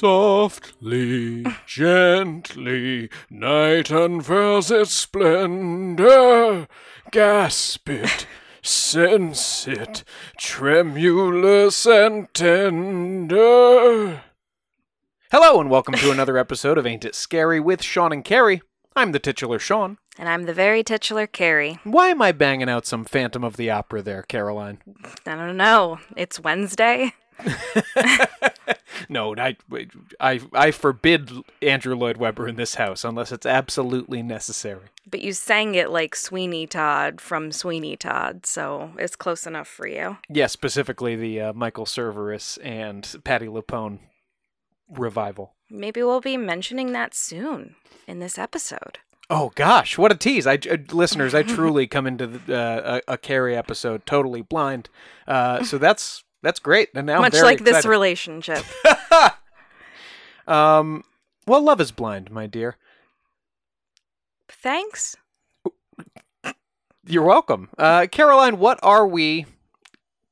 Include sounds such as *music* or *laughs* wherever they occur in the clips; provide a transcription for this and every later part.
Softly, gently, night unfurls its splendor. Gasp it, sense it, tremulous and tender. Hello and welcome to another episode of Ain't It Scary with Sean and Carrie. I'm the titular Sean. And I'm the very titular Carrie. Why am I banging out some Phantom of the Opera there, Caroline? I don't know. It's Wednesday. *laughs* no, I, I, I forbid Andrew Lloyd Webber in this house unless it's absolutely necessary. But you sang it like Sweeney Todd from Sweeney Todd, so it's close enough for you. Yeah, specifically the uh, Michael Cerveris and Patti LuPone revival. Maybe we'll be mentioning that soon in this episode. Oh gosh, what a tease! I, uh, listeners, I truly come into the, uh, a, a Carrie episode totally blind, uh, so that's that's great. And now much like excited. this relationship. *laughs* um, well, love is blind, my dear. Thanks. You're welcome, uh, Caroline. What are we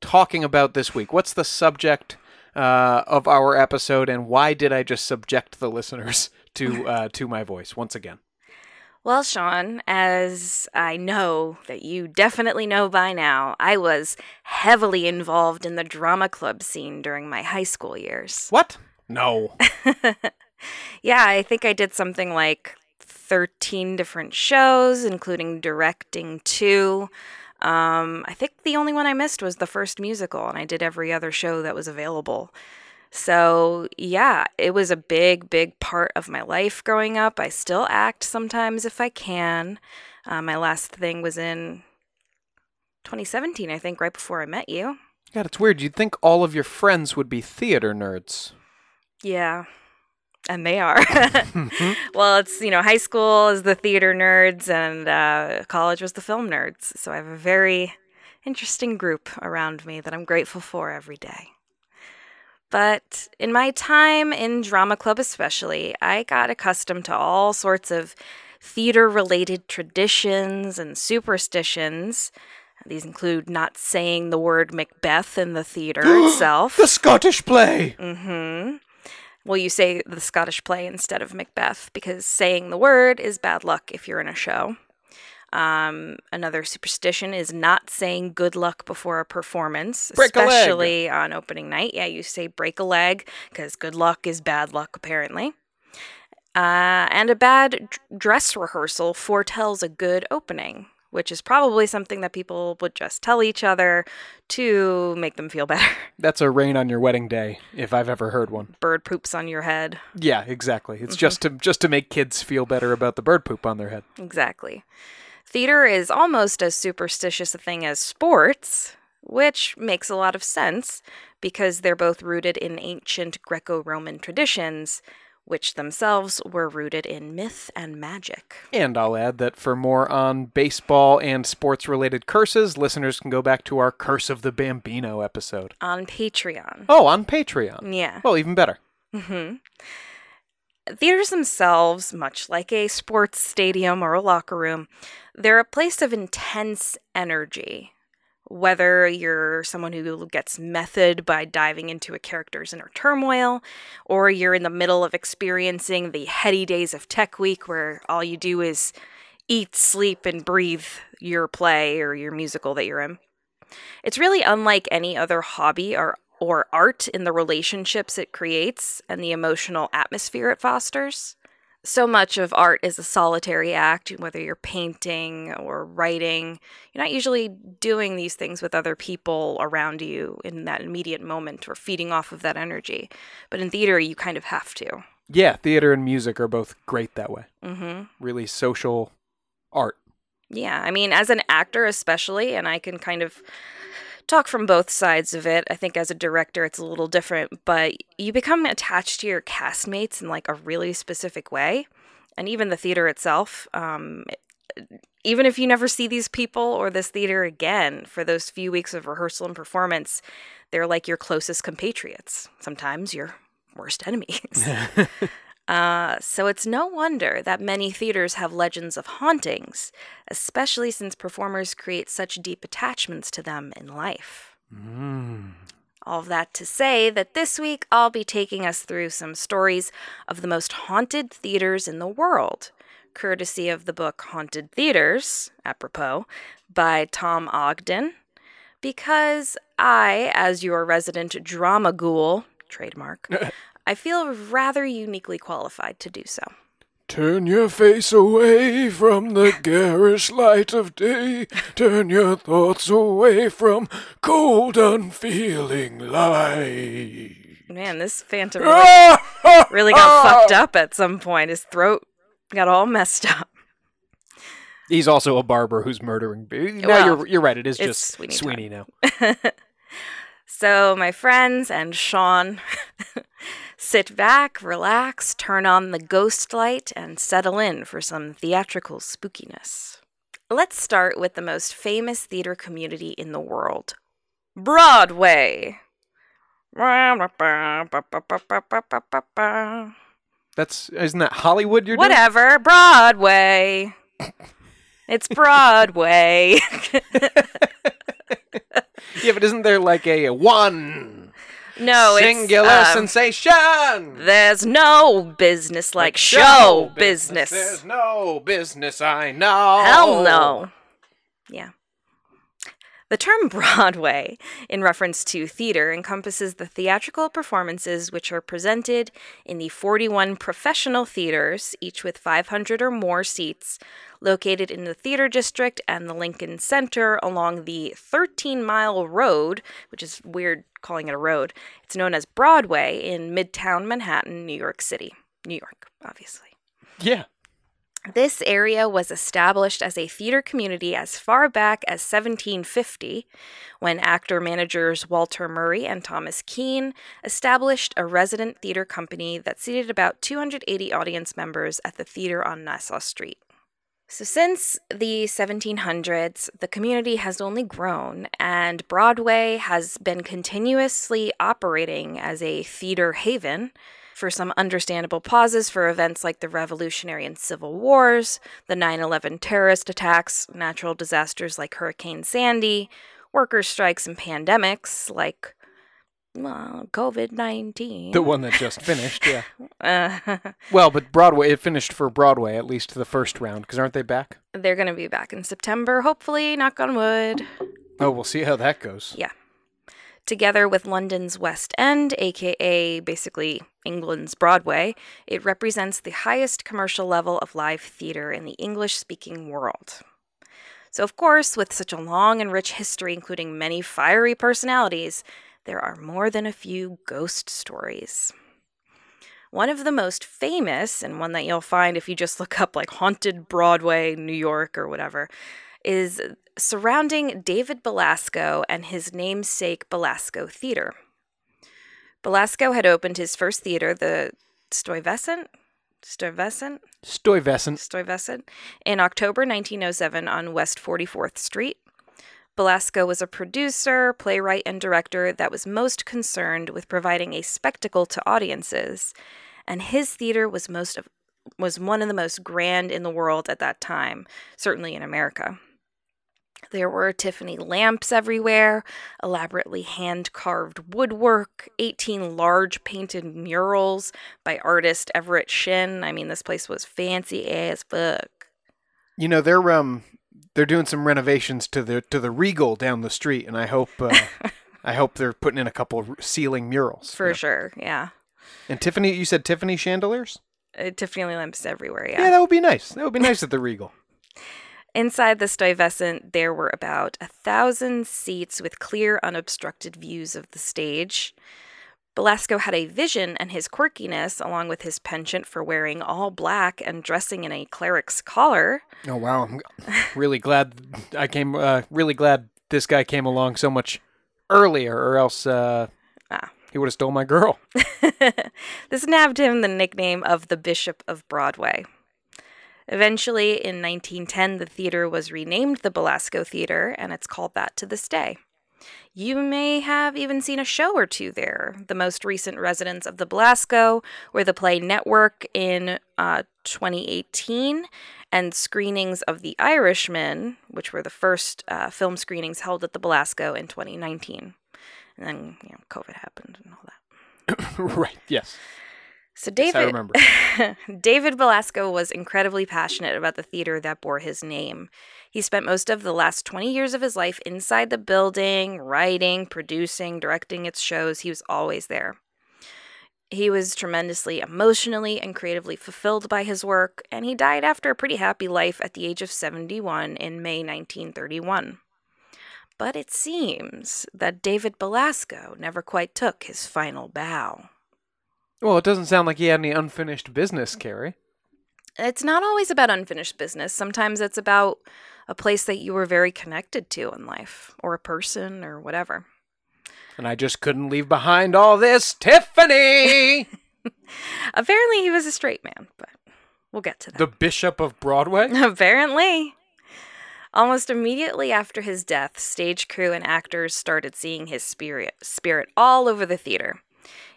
talking about this week? What's the subject uh, of our episode, and why did I just subject the listeners *laughs* to uh, to my voice once again? Well, Sean, as I know that you definitely know by now, I was heavily involved in the drama club scene during my high school years. What? *laughs* No. yeah, I think I did something like 13 different shows, including directing two. Um, I think the only one I missed was the first musical, and I did every other show that was available. So, yeah, it was a big, big part of my life growing up. I still act sometimes if I can. Uh, my last thing was in 2017, I think, right before I met you. God, it's weird. You'd think all of your friends would be theater nerds. Yeah, and they are. *laughs* mm-hmm. Well, it's, you know, high school is the theater nerds, and uh, college was the film nerds. So I have a very interesting group around me that I'm grateful for every day. But in my time in drama club, especially, I got accustomed to all sorts of theater related traditions and superstitions. These include not saying the word Macbeth in the theater *gasps* itself. The Scottish play! Mm hmm. Well, you say the Scottish play instead of Macbeth because saying the word is bad luck if you're in a show. Um, another superstition is not saying good luck before a performance, break especially a on opening night. Yeah, you say break a leg because good luck is bad luck, apparently. Uh, and a bad d- dress rehearsal foretells a good opening, which is probably something that people would just tell each other to make them feel *laughs* better. That's a rain on your wedding day, if I've ever heard one. Bird poops on your head. Yeah, exactly. It's mm-hmm. just to just to make kids feel better about the bird poop on their head. Exactly. Theater is almost as superstitious a thing as sports, which makes a lot of sense because they're both rooted in ancient Greco Roman traditions, which themselves were rooted in myth and magic. And I'll add that for more on baseball and sports related curses, listeners can go back to our Curse of the Bambino episode. On Patreon. Oh, on Patreon. Yeah. Well, even better. Mm-hmm. Theaters themselves, much like a sports stadium or a locker room, they're a place of intense energy. Whether you're someone who gets method by diving into a character's inner turmoil, or you're in the middle of experiencing the heady days of Tech Week where all you do is eat, sleep, and breathe your play or your musical that you're in. It's really unlike any other hobby or or art in the relationships it creates and the emotional atmosphere it fosters. so much of art is a solitary act, whether you're painting or writing. You're not usually doing these things with other people around you in that immediate moment or feeding off of that energy. But in theater, you kind of have to. Yeah, theater and music are both great that way. hmm Really social art. Yeah, I mean, as an actor, especially, and I can kind of talk from both sides of it. I think as a director, it's a little different, but you become attached to your castmates in like a really specific way. And even the theater itself, um, even if you never see these people or this theater again for those few weeks of rehearsal and performance, they're like your closest compatriots, sometimes your worst enemies. *laughs* *laughs* Uh, so it's no wonder that many theaters have legends of hauntings, especially since performers create such deep attachments to them in life. All of that to say that this week I'll be taking us through some stories of the most haunted theaters in the world, courtesy of the book Haunted Theaters, apropos, by Tom Ogden. Because I, as your resident drama ghoul, trademark, *laughs* I feel rather uniquely qualified to do so. Turn your face away from the *laughs* garish light of day. Turn your thoughts away from cold, unfeeling light. Man, this phantom really, *laughs* really got *laughs* fucked up at some point. His throat got all messed up. He's also a barber who's murdering. No, Well, you're you're right. It is it's just Sweeney Sweeney, Todd. now. So, my friends and Sean, sit back, relax, turn on the ghost light, and settle in for some theatrical spookiness. Let's start with the most famous theater community in the world Broadway. That's isn't that Hollywood? You're doing? Whatever, Broadway. It's Broadway. *laughs* Yeah, but isn't there like a one no, singular it's, um, sensation? There's no business like show business. There's no business I know. Hell no. Yeah. The term Broadway, in reference to theater, encompasses the theatrical performances which are presented in the 41 professional theaters, each with 500 or more seats, located in the Theater District and the Lincoln Center along the 13 mile road, which is weird calling it a road. It's known as Broadway in Midtown Manhattan, New York City. New York, obviously. Yeah. This area was established as a theater community as far back as 1750, when actor managers Walter Murray and Thomas Keane established a resident theater company that seated about 280 audience members at the theater on Nassau Street. So, since the 1700s, the community has only grown, and Broadway has been continuously operating as a theater haven for some understandable pauses for events like the Revolutionary and Civil Wars, the 9 11 terrorist attacks, natural disasters like Hurricane Sandy, workers' strikes and pandemics like well, COVID 19. The one that just finished, yeah. *laughs* Uh, *laughs* Well, but Broadway, it finished for Broadway, at least the first round, because aren't they back? they're going to be back in September, hopefully, knock on wood. Oh, we'll see how that goes. Yeah. Together with London's West End, aka basically England's Broadway, it represents the highest commercial level of live theater in the English speaking world. So, of course, with such a long and rich history, including many fiery personalities, there are more than a few ghost stories. One of the most famous, and one that you'll find if you just look up like Haunted Broadway, New York, or whatever, is surrounding David Belasco and his namesake Belasco Theater. Belasco had opened his first theater, the Stuyvesant, Stuyvesant, Stuyvesant. Stuyvesant, in October 1907 on West 44th Street. Belasco was a producer, playwright, and director that was most concerned with providing a spectacle to audiences, and his theater was most of, was one of the most grand in the world at that time, certainly in America. There were Tiffany lamps everywhere, elaborately hand carved woodwork, 18 large painted murals by artist Everett Shinn. I mean, this place was fancy as fuck. You know they're um they're doing some renovations to the to the Regal down the street, and I hope uh, *laughs* I hope they're putting in a couple of ceiling murals. For Yeah. sure, yeah. And Tiffany, you said Tiffany chandeliers? Uh, Tiffany lamps everywhere, Yeah, that would be nice. That would be nice at the Regal. *laughs* Inside the Stuyvesant, there were about a thousand seats with clear, unobstructed views of the stage. Belasco had a vision, and his quirkiness, along with his penchant for wearing all black and dressing in a cleric's collar, Oh wow! I'm really glad I came. Uh, really glad this guy came along so much earlier, or else uh, Ah. he would have stole my girl. *laughs* *laughs* this nabbed him the nickname of the Bishop of Broadway. Eventually, in 1910, the theater was renamed the Belasco Theater, and it's called that to this day. You may have even seen a show or two there. The most recent residents of the Belasco were the play Network in uh, 2018 and screenings of The Irishman, which were the first uh, film screenings held at the Belasco in 2019. And then, you know, COVID happened and all that. *coughs* right. Yes. So David. *laughs* David Belasco was incredibly passionate about the theater that bore his name. He spent most of the last 20 years of his life inside the building, writing, producing, directing its shows. He was always there. He was tremendously emotionally and creatively fulfilled by his work, and he died after a pretty happy life at the age of 71 in May 1931. But it seems that David Belasco never quite took his final bow. Well, it doesn't sound like he had any unfinished business, Carrie. it's not always about unfinished business. Sometimes it's about a place that you were very connected to in life, or a person, or whatever. And I just couldn't leave behind all this, Tiffany, *laughs* Apparently, he was a straight man, but we'll get to that. the Bishop of Broadway. *laughs* Apparently. Almost immediately after his death, stage crew and actors started seeing his spirit spirit all over the theater.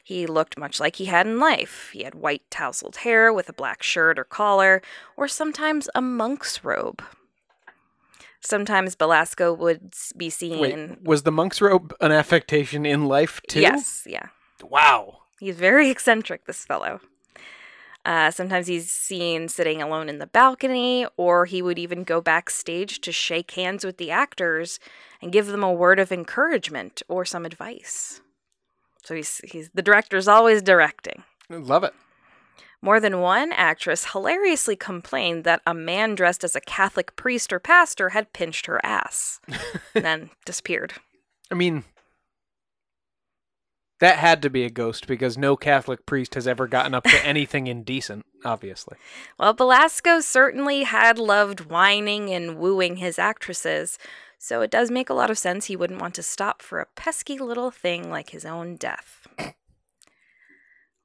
He looked much like he had in life. He had white tousled hair with a black shirt or collar, or sometimes a monk's robe. Sometimes Belasco would be seen. Wait, was the monk's robe an affectation in life too? Yes, yeah. Wow. He's very *laughs* eccentric, this fellow. Uh, sometimes he's seen sitting alone in the balcony, or he would even go backstage to shake hands with the actors and give them a word of encouragement or some advice. So he's, he's the director's always directing. Love it. More than one actress hilariously complained that a man dressed as a Catholic priest or pastor had pinched her ass, *laughs* and then disappeared. I mean, that had to be a ghost because no Catholic priest has ever gotten up to *laughs* anything indecent, obviously. Well, Belasco certainly had loved wining and wooing his actresses, so it does make a lot of sense he wouldn't want to stop for a pesky little thing like his own death.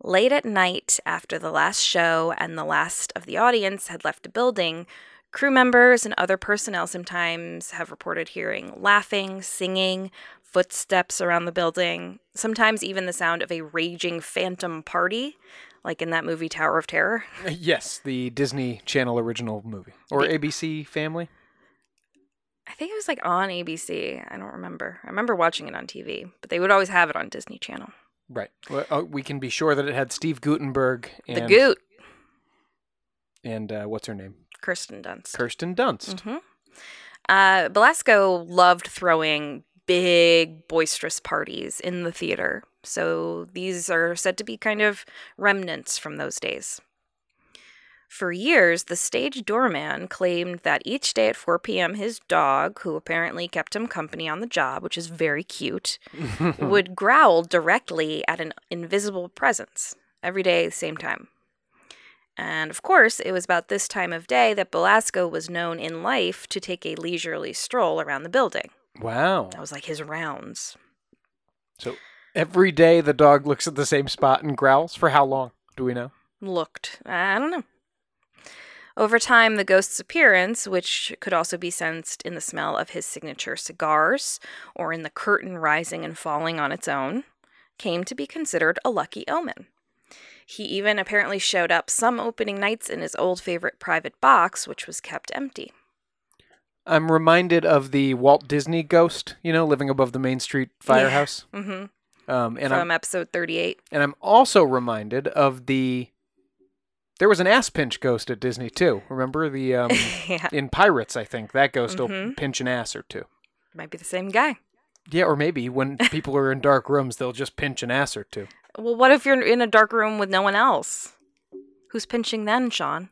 Late at night, after the last show and the last of the audience had left the building, crew members and other personnel sometimes have reported hearing laughing, singing, footsteps around the building, sometimes even the sound of a raging phantom party, like in that movie Tower of Terror. *laughs* Yes, the Disney Channel original movie or ABC Family. I think it was like on ABC. I don't remember. I remember watching it on TV, but they would always have it on Disney Channel. Right. Well, uh, we can be sure that it had Steve Guttenberg and the Goot, and uh, what's her name, Kirsten Dunst. Kirsten Dunst. hmm Uh, Belasco loved throwing big, boisterous parties in the theater. So these are said to be kind of remnants from those days. For years, the stage doorman claimed that each day at 4 p.m., his dog, who apparently kept him company on the job, which is very cute, *laughs* would growl directly at an invisible presence every day, the same time. And of course, it was about this time of day that Belasco was known in life to take a leisurely stroll around the building. Wow. That was like his rounds. So every day the dog looks at the same spot and growls. For how long? Do we know? Looked. I don't know. Over time, the ghost's appearance, which could also be sensed in the smell of his signature cigars or in the curtain rising and falling on its own, came to be considered a lucky omen. He even apparently showed up some opening nights in his old favorite private box, which was kept empty. I'm reminded of the Walt Disney ghost, you know, living above the Main Street firehouse. Mm-hmm. Um, and From I'm episode 38. and I'm also reminded of the. There was an ass pinch ghost at Disney too. Remember the um, *laughs* yeah, in Pirates? I think that ghost will Mhm. pinch an ass or two. might be the same guy. Yeah, or maybe when *laughs* people are in dark rooms, they'll just pinch an ass or two. Well, what if you're in a dark room with no one else? Who's pinching then, Sean?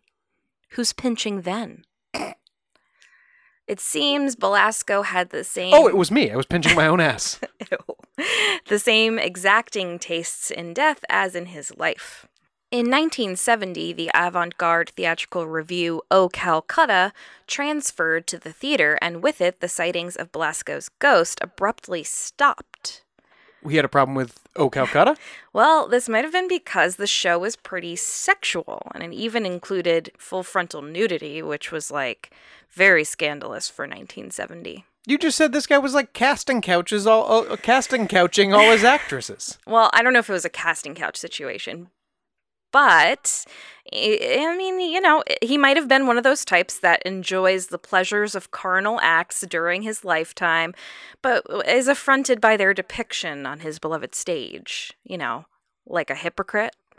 Who's pinching then? It seems Belasco had the same Oh, it was me. I was pinching my own ass. *laughs* The same exacting tastes in death as in his life. In 1970, the avant garde theatrical revue O Calcutta transferred to the theater, and with it, the sightings of Belasco's ghost abruptly stopped. We had a problem with Oh Calcutta. *laughs* Well, this might have been because the show was pretty sexual, and it even included full frontal nudity, which was like very scandalous for 1970. You just said this guy was like casting couches, all uh, casting couching all his *laughs* actresses. Well, I don't know if it was a casting couch situation, but I mean, you know, he might have been one of those types that enjoys the pleasures of carnal acts during his lifetime, but is affronted by their depiction on his beloved stage, you know, like a hypocrite. *laughs*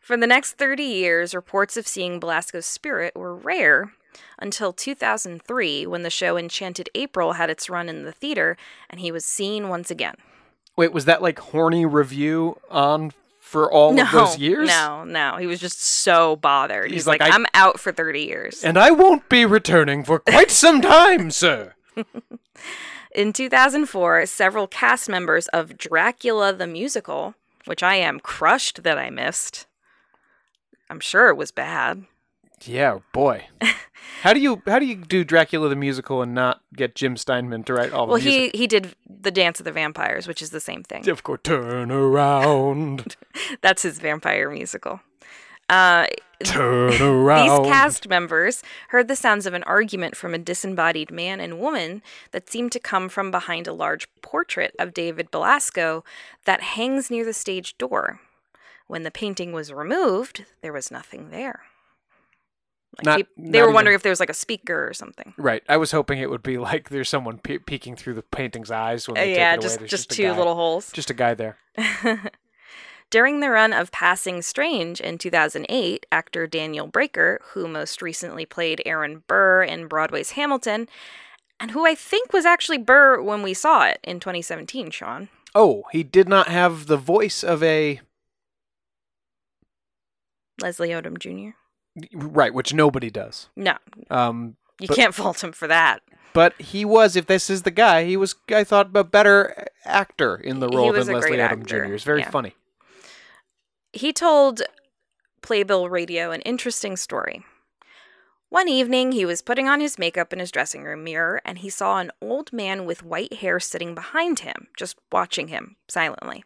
For the next 30 years, reports of seeing Belasco's spirit were rare until 2003 when the show Enchanted April had its run in the theater and he was seen once again. Wait, was that like horny revue on for all no, of those years? No, no. He was just so bothered. He's, He's like, like, I'm out for 30 years. And I won't be returning for quite some *laughs* time, sir. In 2004, several cast members of Dracula the Musical, which I am crushed that I missed. I'm sure it was bad. Yeah, boy. *laughs* How do you how do you do Dracula the musical and not get Jim Steinman to write all the Well, music? he he did the Dance of the Vampires, which is the same thing. Of course, turn around, *laughs* That's his vampire musical. Uh, turn *laughs* These cast members heard the sounds of an argument from a disembodied man and woman that seemed to come from behind a large portrait of David Belasco that hangs near the stage door. When the painting was removed, there was nothing there. Like Not- they were even- wondering if there was like a speaker or something. Right. I was hoping it would be like there's someone pe- peeking through the painting's eyes when Uh, they yeah, take it away. just There's just a two guy. little holes. Just a guy there. *laughs* During the run of Passing Strange in 2008, actor Daniel Breaker, who most recently played Aaron Burr in Broadway's Hamilton, and who I think was actually Burr when we saw it in 2017, Sean. Oh, he did not have the voice of a Leslie Odom Jr. right, which nobody does. No, Um, you But- can't fault him for that. but he was, if this is the guy, he was, I thought, a better actor in the role than Leslie Odom actor, Jr. It's very yeah. funny. He told Playbill Radio an interesting story. One evening, he was putting on his makeup in his dressing room mirror and he saw an old man with white hair sitting behind him, just watching him silently.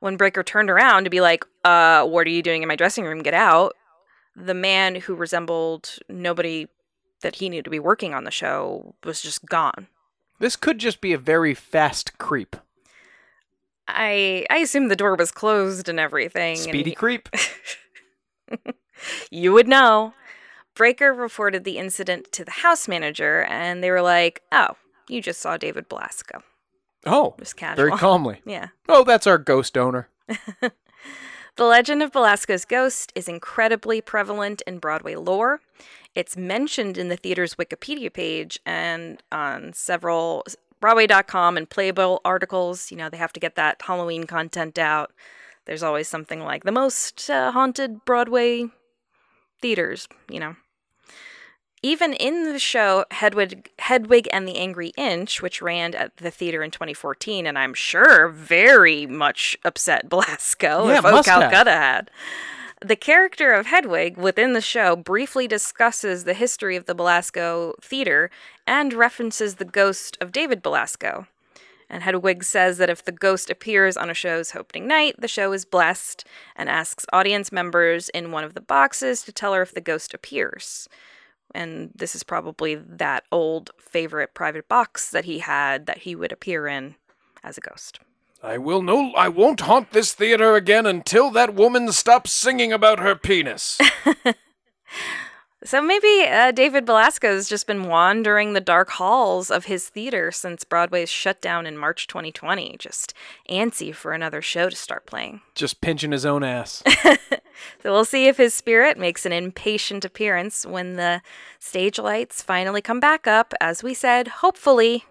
When Breaker turned around to be like, uh, what are you doing in my dressing room? Get out. The man who resembled nobody that he knew to be working on the show was just gone. This could just be a very fast creep. I I assume the door was closed and everything. and Speedy he- creep. *laughs* you would know. Breaker reported the incident to the house manager, and they were like, "Oh, you just saw David Belasco." Oh, Just casual. very calmly. *laughs* Yeah. Oh, that's our ghost owner. *laughs* The legend of Belasco's ghost is incredibly prevalent in Broadway lore. It's mentioned in the theater's Wikipedia page and on several Broadway.com and Playbill articles. You know, they have to get that Halloween content out. There's always something like the most uh, haunted Broadway theaters, you know. Even in the show Hedwig, Hedwig and the Angry Inch, which ran at the theater in 2014, and I'm sure very much upset *laughs* Belasco Yeah, if O must have. Calcutta had. The character of Hedwig within the show briefly discusses the history of the Belasco Theater and references the ghost of David Belasco. And Hedwig says that if the ghost appears on a show's opening night, the show is blessed and asks audience members in one of the boxes to tell her if the ghost appears. And this is probably that old favorite private box that he had that he would appear in as a ghost. I will no I won't haunt this theater again until that woman stops singing about her penis. *laughs* So maybe uh, David has just been wandering the dark halls of his theater since Broadway's shut down in March 2020, just antsy for another show to start playing. Just pinching his own ass. *laughs* So we'll see if his spirit makes an impatient appearance when the stage lights finally come back up, as we said, hopefully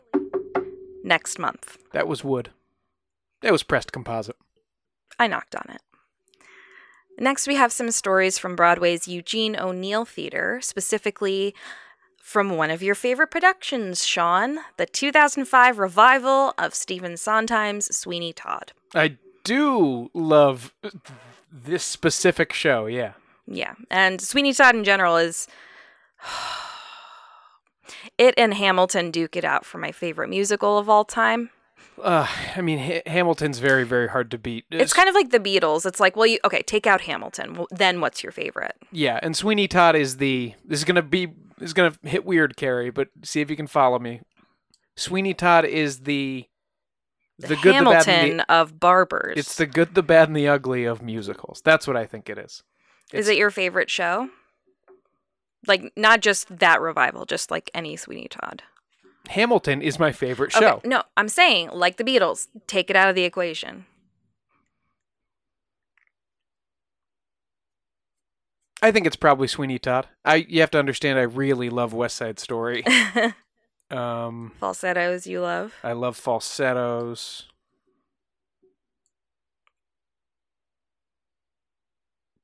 next month. that was wood. That was pressed composite. I knocked on it. Next, we have some stories from Broadway's Eugene O'Neill Theater, specifically from one of your favorite productions, Sean, the 2005 revival of Stephen Sondheim's Sweeney Todd. I do love this specific show, yeah. Yeah, and Sweeney Todd in general is. *sighs* It and Hamilton duke it out for my favorite musical of all time. Uh, I mean, ha- Hamilton's very, very hard to beat. It's kind of like the Beatles. It's like, well, you okay, take out Hamilton. Well, then what's your favorite? yeah, and Sweeney Todd is the. This is gonna be. This is gonna hit weird, Carrie, but see if you can follow me. Sweeney Todd is the. The good, the bad, Hamilton and the. of barbers. It's the good, the bad, and the ugly of musicals. That's what I think it is. Is it your favorite show? Like not just that revival, just like any Sweeney Todd. Hamilton is my favorite Okay, show. No, I'm saying like the Beatles, take it out of the equation. I think it's probably Sweeney Todd. I you have to understand. I really love West Side Story. *laughs* um, Falsettos you love. I love falsettos.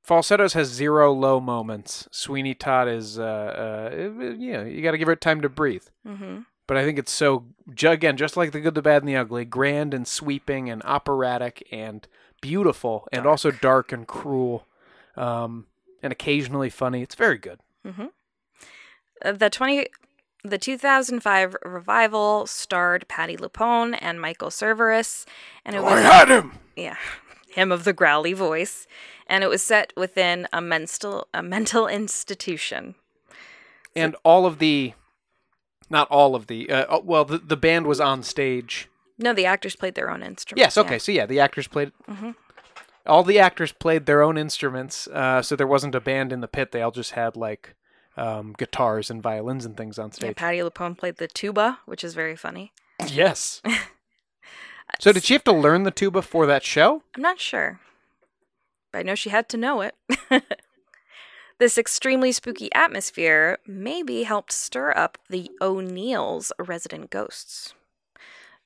Falsettos has zero low moments. Sweeney Todd is, uh, uh, yeah, you got to give it time to breathe. Mm-hmm. But I think it's so, again, just like the good, the bad, and the ugly, grand and sweeping and operatic and beautiful and also dark and cruel, um, and occasionally funny. It's very good. Uh, The twenty, the 2005 revival starred Patti LuPone and Michael Cerveris, and it I was had him. yeah, *laughs* him of the growly voice, and it was set within a mental a mental institution. and all of the not all of the uh, oh, well the, the band was on stage No, the actors played their own instruments. yes yeah. okay so yeah the actors played Mhm. all the actors played their own instruments uh, so there wasn't a band in the pit they all just had like um, guitars and violins and things on Yeah, stage Patti LuPone played the tuba, which is very funny. yes *laughs* so did she have to learn the tuba for that show I'm not sure, but I know she had to know it. *laughs* this extremely spooky atmosphere maybe helped stir up the O'Neills' resident ghosts.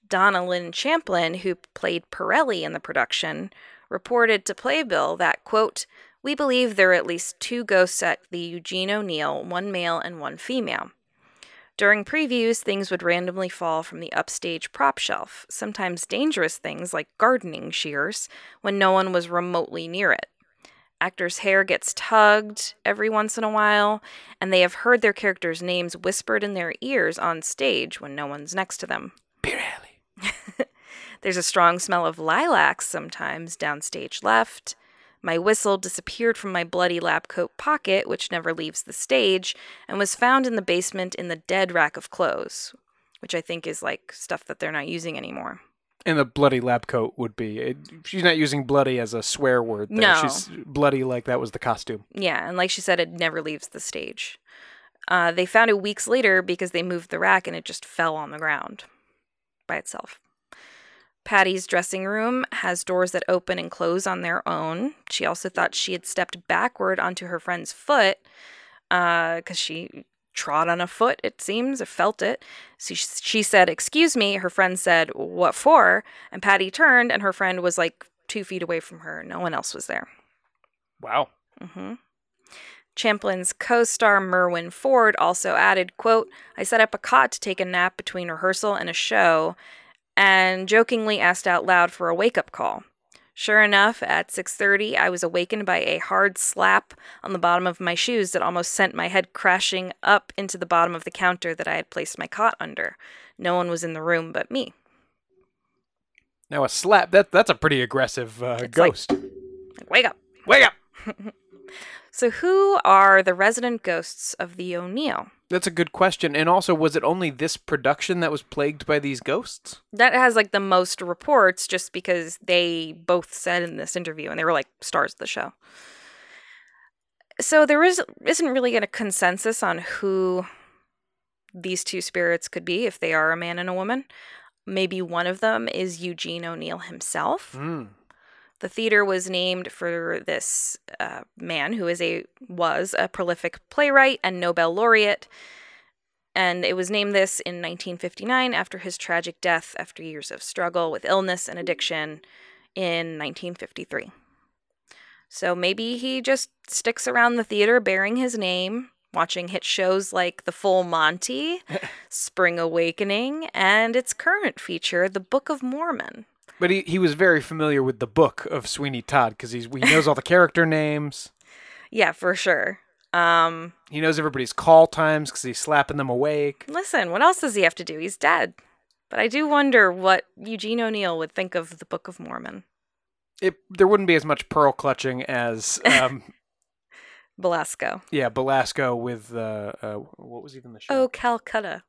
Donna Lynn Champlin, who played Pirelli in the production, reported to Playbill that, quote, we believe there are at least two ghosts at the Eugene O'Neill, one male and one female. During previews, things would randomly fall from the upstage prop shelf, sometimes dangerous things like gardening shears, when no one was remotely near it. Actors' hair gets tugged every once in a while, and they have heard their characters' names whispered in their ears on stage when no one's next to them. Pirelli. *laughs* There's a strong smell of lilacs sometimes downstage left. My whistle disappeared from my bloody lab coat pocket, which never leaves the stage, and was found in the basement in the dead rack of clothes, which I think is like stuff that they're not using anymore. And the bloody lab coat would be it, she's not using bloody as a swear word there. No. she's bloody like that was the costume Yeah, and like she said, it never leaves the stage. Uh, they found it weeks later because they moved the rack and it just fell on the ground by itself. Patti's dressing room has doors that open and close on their own. She also thought she had stepped backward onto her friend's foot because she trod on a foot, it seems, or felt it. So she, she said, Excuse me. Her friend said, What for? And Patti turned, and her friend was like two feet away from her. No one else was there. wow Mm-hmm. Champlin's co-star Merwin Foard also added, quote, I set up a cot to take a nap between rehearsal and a show and jokingly asked out loud for a wake-up call. Sure enough, at 6:30, I was awakened by a hard slap on the bottom of my shoes that almost sent my head crashing up into the bottom of the counter that I had placed my cot under. No one was in the room but me. now a slap that that's a pretty aggressive uh, It's like- ghost Like, wake up. wake up *laughs* So who are the resident ghosts of the O'Neill? That's a good question. And also, was it only this production that was plagued by these ghosts? that has like the most reports just because they both said in this interview and they were like stars of the show so there is isn't really a consensus on who these two spirits could be if they are a man and a woman maybe one of them is eugene o'neill himself Hmm. The theater was named for this uh, man who is a was a prolific playwright and Nobel laureate, and it was named this in 1959 after his tragic death after years of struggle with illness and addiction in 1953. So maybe he just sticks around the theater bearing his name, watching hit shows like The Full Monty, *laughs* Spring Awakening, and its current feature, The Book of Mormon. But he, he was very familiar with the book of Sweeney Todd because he knows all the character names. Yeah, for sure. Um, He knows everybody's call times because he's slapping them awake. listen, what else does he have to do? He's dead. But I do wonder what Eugene O'Neill would think of the Book of Mormon. It there wouldn't be as much pearl clutching as um, *laughs* Belasco. yeah Belasco with uh, uh, what was even the show? Oh, Calcutta.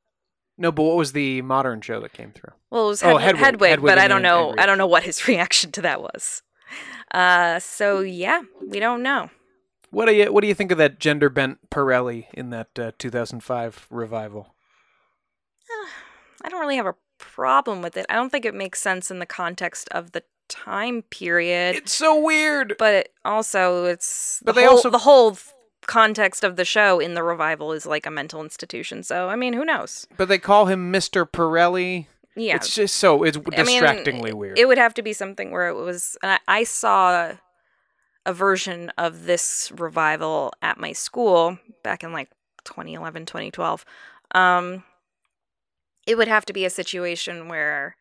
No, but what was the modern show that came through? Well, it was Oh, Hedwig, Hedwig- Hedwig, Hedwig but I don't know. I don't know what his reaction to that was. Uh, so yeah, we don't know. What do you what do you think of that gender bent Pirelli in that uh, 2005 revival? I don't really have a problem with it. I don't think it makes sense in the context of the time period, It's so weird. but also it's the But they whole, also- the whole context of the show in the revival is like a mental institution. So I mean, who knows? But they call him Mr. Pirelli. Yeah, It's just so it's I mean, distractingly weird. It would have to be something where it was. And I, I saw a version of this revival at my school back in like 2011, 2012. Um, it would have to be a situation where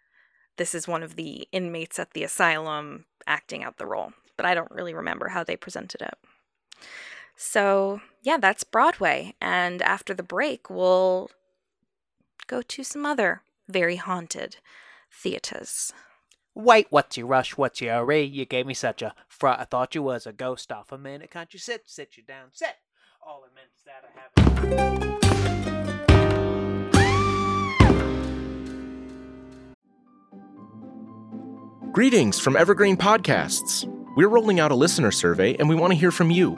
this is one of the inmates at the asylum acting out the role, but I don't really remember how they presented it. So, yeah, that's Broadway. And after the break, we'll go to some other very haunted theaters. Wait, what's your rush? What's your hurry? You gave me such a fright. I thought you was a ghost off a minute. Can't you sit? Sit you down. Sit. All I meant is that I have. Greetings from Evergreen Podcasts. We're rolling out a listener survey and we want to hear from you.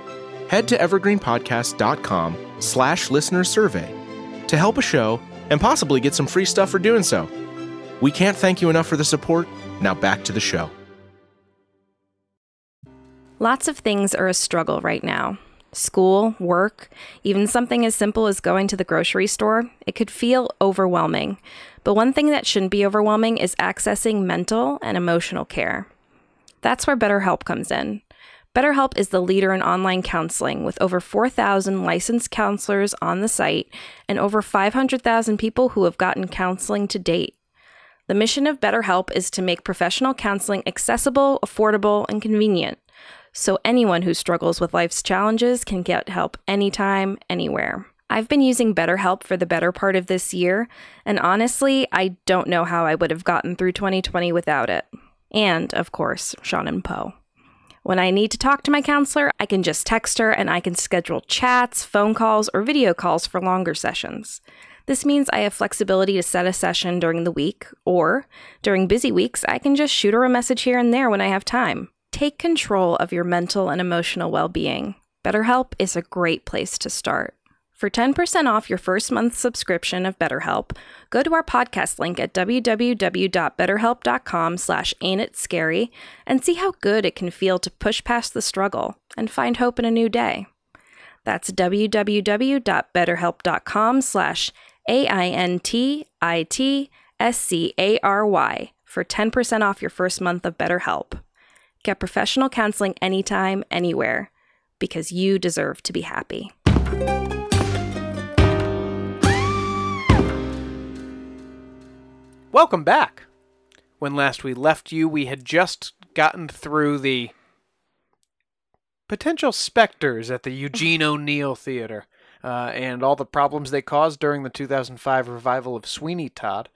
Head to evergreenpodcast.com slash listener survey to help a show and possibly get some free stuff for doing so. We can't thank you enough for the support. Now back to the show. Lots of things are a struggle right now. School, work, even something as simple as going to the grocery store, it could feel overwhelming. But one thing that shouldn't be overwhelming is accessing mental and emotional care. That's where BetterHelp comes in. BetterHelp is the leader in online counseling with over 4,000 licensed counselors on the site and over 500,000 people who have gotten counseling to date. The mission of BetterHelp is to make professional counseling accessible, affordable, and convenient so anyone who struggles with life's challenges can get help anytime, anywhere. I've been using BetterHelp for the better part of this year, and honestly, I don't know how I would have gotten through 2020 without it. And, of course, Sean and Poe. When I need to talk to my counselor, I can just text her and I can schedule chats, phone calls, or video calls for longer sessions. This means I have flexibility to set a session during the week, or during busy weeks, I can just shoot her a message here and there when I have time. Take control of your mental and emotional well being. BetterHelp is a great place to start. For 10% off your first month subscription of BetterHelp, go to our podcast link at www.betterhelp.com slash ain't scary and see how good it can feel to push past the struggle and find hope in a new day. That's www.betterhelp.com slash A-I-N-T-I-T-S-C-A-R-Y for 10% off your first month of BetterHelp. Get professional counseling anytime, anywhere, because you deserve to be happy. Welcome back. When last we left you, we had just gotten through the potential specters at the Eugene *laughs* O'Neill Theater uh, and all the problems they caused during the 2005 revival of Sweeney Todd.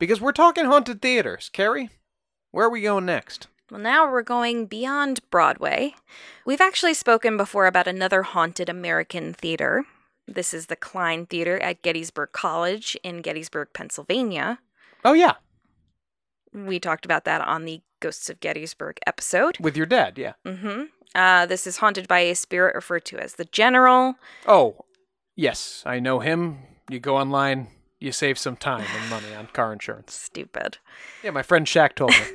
Because we're talking haunted theaters. Carrie, where are we going next? Well, now we're going beyond Broadway. We've actually spoken before about another haunted American theater. This is the Kline Theater at Gettysburg College in Gettysburg, Pennsylvania. Oh, yeah. We talked about that on the Ghosts of Gettysburg episode. With your dad, yeah. Mm-hmm. Uh, this is haunted by a spirit referred to as the General. Oh, yes, I know him. You go online, you save some time and money on car insurance. *laughs* Stupid. Yeah, my friend Shaq told me. *laughs*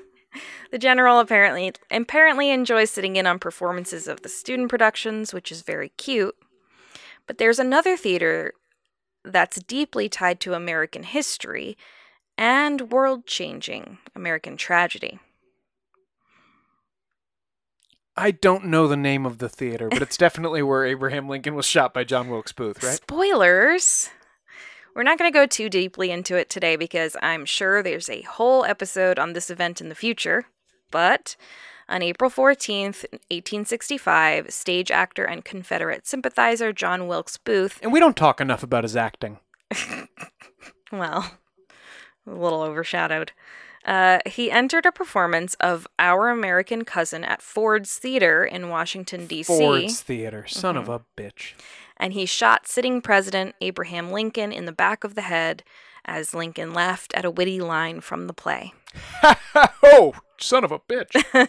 The General apparently apparently enjoys sitting in on performances of the student productions, which is very cute. But there's another theater that's deeply tied to American history and world-changing American tragedy. I don't know the name of the theater, but it's *laughs* definitely where Abraham Lincoln was shot by John Wilkes Booth, right? Spoilers. We're not going to go too deeply into it today because I'm sure there's a whole episode on this event in the future. But on April 14th, 1865, stage actor and Confederate sympathizer John Wilkes Booth, And we don't talk enough about his acting. *laughs* well, a little overshadowed, uh, he entered a performance of Our American Cousin at Ford's Theater in Washington, D.C. Ford's Theater, son Mm-hmm. of a bitch. and he shot sitting President Abraham Lincoln in the back of the head as Lincoln laughed at a witty line from the play. *laughs* oh, son of a bitch. *laughs*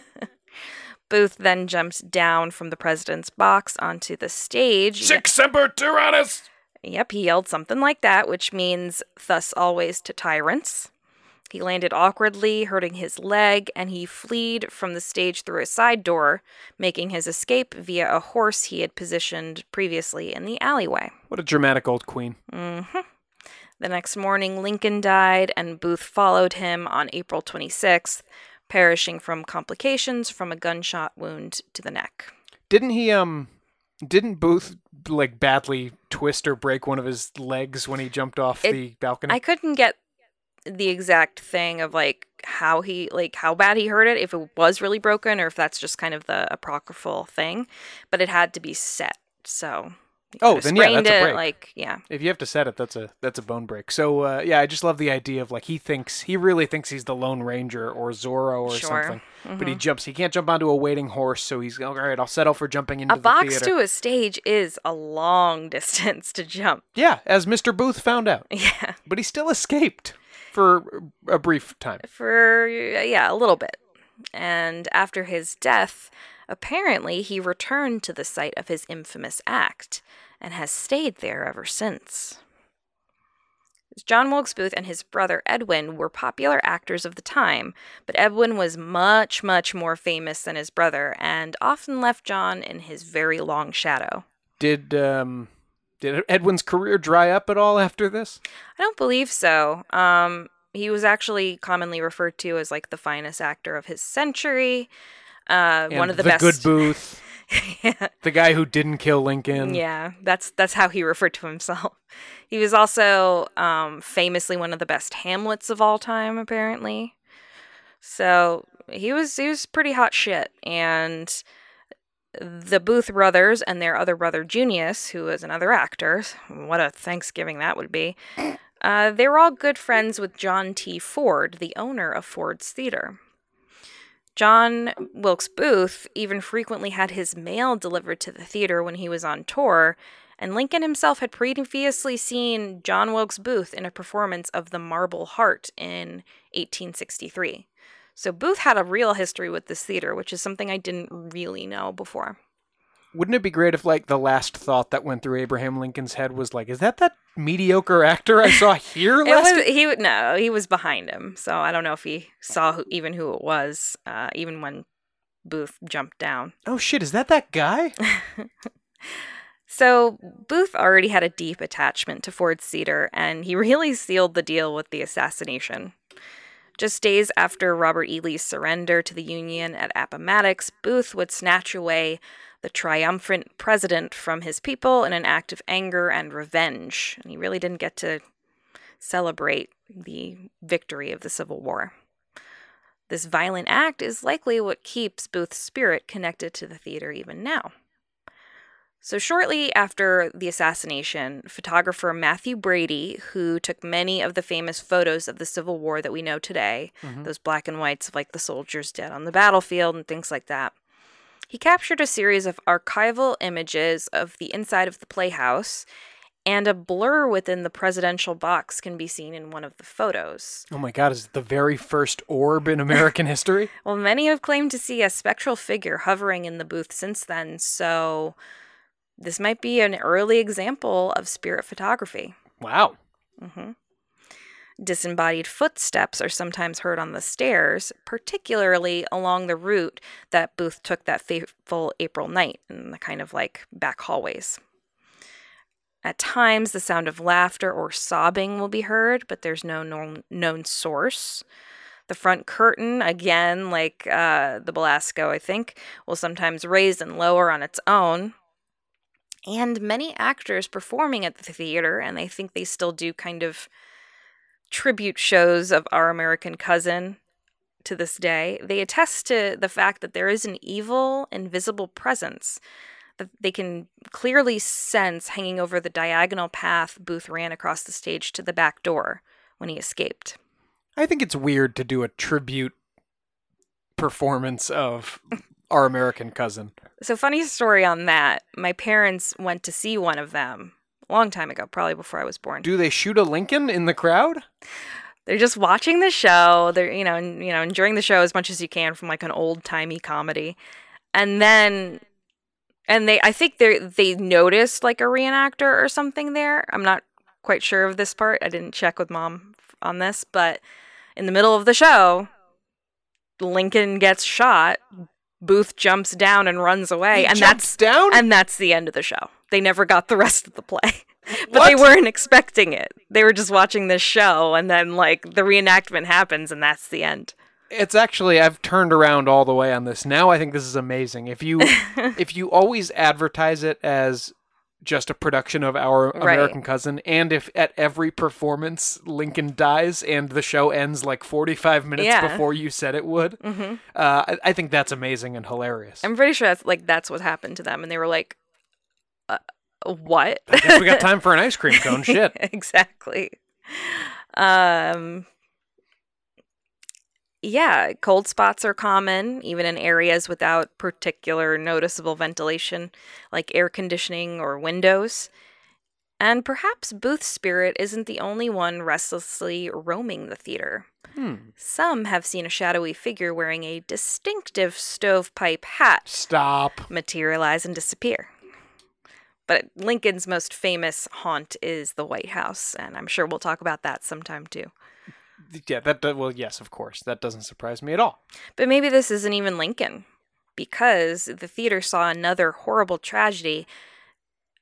Booth then jumps down from the president's box onto the stage. Sic semper tyrannis! Yep, he yelled something like that, which means thus always to tyrants. He landed awkwardly, hurting his leg, and he fled from the stage through a side door, making his escape via a horse he had positioned previously in the alleyway. what a dramatic old queen. hmm The next morning, Lincoln died, and Booth followed him on April 26th, perishing from complications from a gunshot wound to the neck. Didn't he, um, didn't Booth, like, badly twist or break one of his legs when he jumped off It- the balcony? I couldn't get the exact thing of like how he like how bad he hurt it if it was really broken or if that's just kind of the apocryphal thing but it had to be set so Oh, then yeah, that's a break. like yeah If you have to set it, that's a that's a bone break. So uh, yeah, I just love the idea of like he thinks he really thinks he's the Lone Ranger or Zorro or Sure. something, but he jumps. He can't jump onto a waiting horse, so he's all right. I'll settle for jumping into a box theater. to a stage is a long *laughs* distance to jump Yeah, as Mr. Booth found out, *laughs* yeah but he still escaped for a brief time. for yeah a little bit and after his death apparently he returned to the site of his infamous act and has stayed there ever since John Wilkes Booth and his brother Edwin were popular actors of the time, but Edwin was much, much more famous than his brother and often left John in his very long shadow. Did um did Edwin's career dry up at all after this? I don't believe so. Um, he was actually commonly referred to as like the finest actor of his century. Uh, one of the, the best. good Booth, *laughs* yeah, the guy who didn't kill Lincoln. yeah, that's that's how he referred to himself. He was also um, famously one of the best Hamlets of all time, apparently. So he was he was pretty hot shit, and the Booth brothers and their other brother Junius, who was another actor. What a Thanksgiving that would be. Uh, they were all good friends with John T. Ford, the owner of Ford's Theater. John Wilkes Booth even frequently had his mail delivered to the theater when he was on tour, and Lincoln himself had previously seen John Wilkes Booth in a performance of The Marble Heart in 1863. So Booth had a real history with this theater, which is something I didn't really know before. Wouldn't it be great if like the last thought that went through Abraham Lincoln's head was like, "Is that that mediocre actor I saw here *laughs* last?" was he no, he was behind him, so I don't know if he saw who, even who it was, uh, even when Booth jumped down. oh shit, is that that guy? *laughs* So Booth already had a deep attachment to Ford's Theater, and he really sealed the deal with the assassination. Just days after Robert E. Lee's surrender to the Union at Appomattox, Booth would snatch away the triumphant president from his people in an act of anger and revenge. And he really didn't get to celebrate the victory of the Civil War. This violent act is likely what keeps Booth's spirit connected to the theater even now. So, shortly after the assassination, photographer Mathew Brady, who took many of the famous photos of the Civil War that we know today, mm-hmm. those black and whites of like the soldiers dead on the battlefield and things like that, he captured a series of archival images of the inside of the playhouse and a blur within the presidential box can be seen in one of the photos. Oh my God! Is it the very first orb in American *laughs* history? Well, many have claimed to see a spectral figure hovering in the booth since then, so this might be an early example of spirit photography. Wow. Mm hmm Disembodied footsteps are sometimes heard on the stairs, particularly along the route that Booth took that fateful April night in the kind of like back hallways. At times, the sound of laughter or sobbing will be heard, but there's no known, known source. The front curtain, again, like uh, the Belasco, I think, will sometimes raise and lower on its own. And many actors performing at the theater, and I think they still do kind of tribute shows of Our American Cousin to this day, they attest to the fact that there is an evil, invisible presence that they can clearly sense hanging over the diagonal path Booth ran across the stage to the back door when he escaped. I think it's weird to do a tribute performance of our American cousin. So, funny story on that. My parents went to see one of them long time ago, probably before I was born. Do they shoot a Lincoln in the crowd? They're just watching the show. They're you know and, you know enjoying the show as much as you can from like an old timey comedy, and then and they I think they they noticed like a reenactor or something there. I'm not quite sure of this part. I didn't check with mom on this, but in the middle of the show, Lincoln gets shot. Booth jumps down and runs away, He and that's down? and that's the end of the show. They never got the rest of the play. *laughs* but they weren't expecting it. They were just watching this show and then like the reenactment happens and that's the end. It's actually I've turned around all the way on this. Now I think this is amazing. If you *laughs* if you always advertise it as just a production of our Right. American cousin and if at every performance Lincoln dies and the show ends like 45 minutes Yeah. before you said it would. hmm Uh, I, I think that's amazing and hilarious. I'm pretty sure that's like that's what happened to them and they were like what? I guess we got *laughs* time for an ice cream cone. Shit. *laughs* exactly. Um yeah, cold spots are common, even in areas without particular noticeable ventilation, like air conditioning or windows. And perhaps Booth's spirit isn't the only one restlessly roaming the theater. Hmm. Some have seen a shadowy figure wearing a distinctive stovepipe hat Stop. materialize and disappear. But Lincoln's most famous haunt is the White House, and I'm sure we'll talk about that sometime too. Yeah, that, that well, yes, of course. That doesn't surprise me at all. But maybe this isn't even Lincoln, because the theater saw another horrible tragedy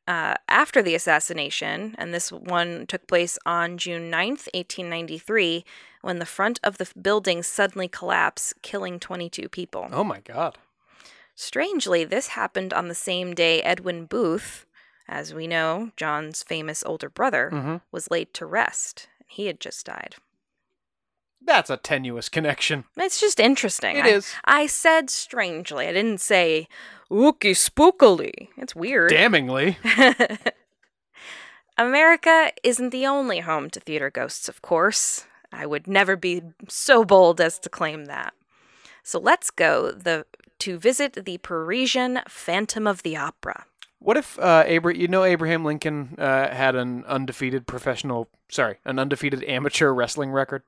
uh, after the assassination, and this one took place on June 9th, 1893, when the front of the building suddenly collapsed, killing 22 people. Oh my god. Strangely, this happened on the same day Edwin Booth, as we know, John's famous older brother, Mhm. was laid to rest. He had just died. That's a tenuous connection. It's just interesting. It I, is. I said strangely. I didn't say ooky spookily. It's weird. Damningly. *laughs* America isn't the only home to theater ghosts, of course. I would never be so bold as to claim that. So let's go the to visit the Parisian Phantom of the Opera. What if uh, Abra- you know Abraham Lincoln uh, had an undefeated professional, sorry, an undefeated amateur wrestling record,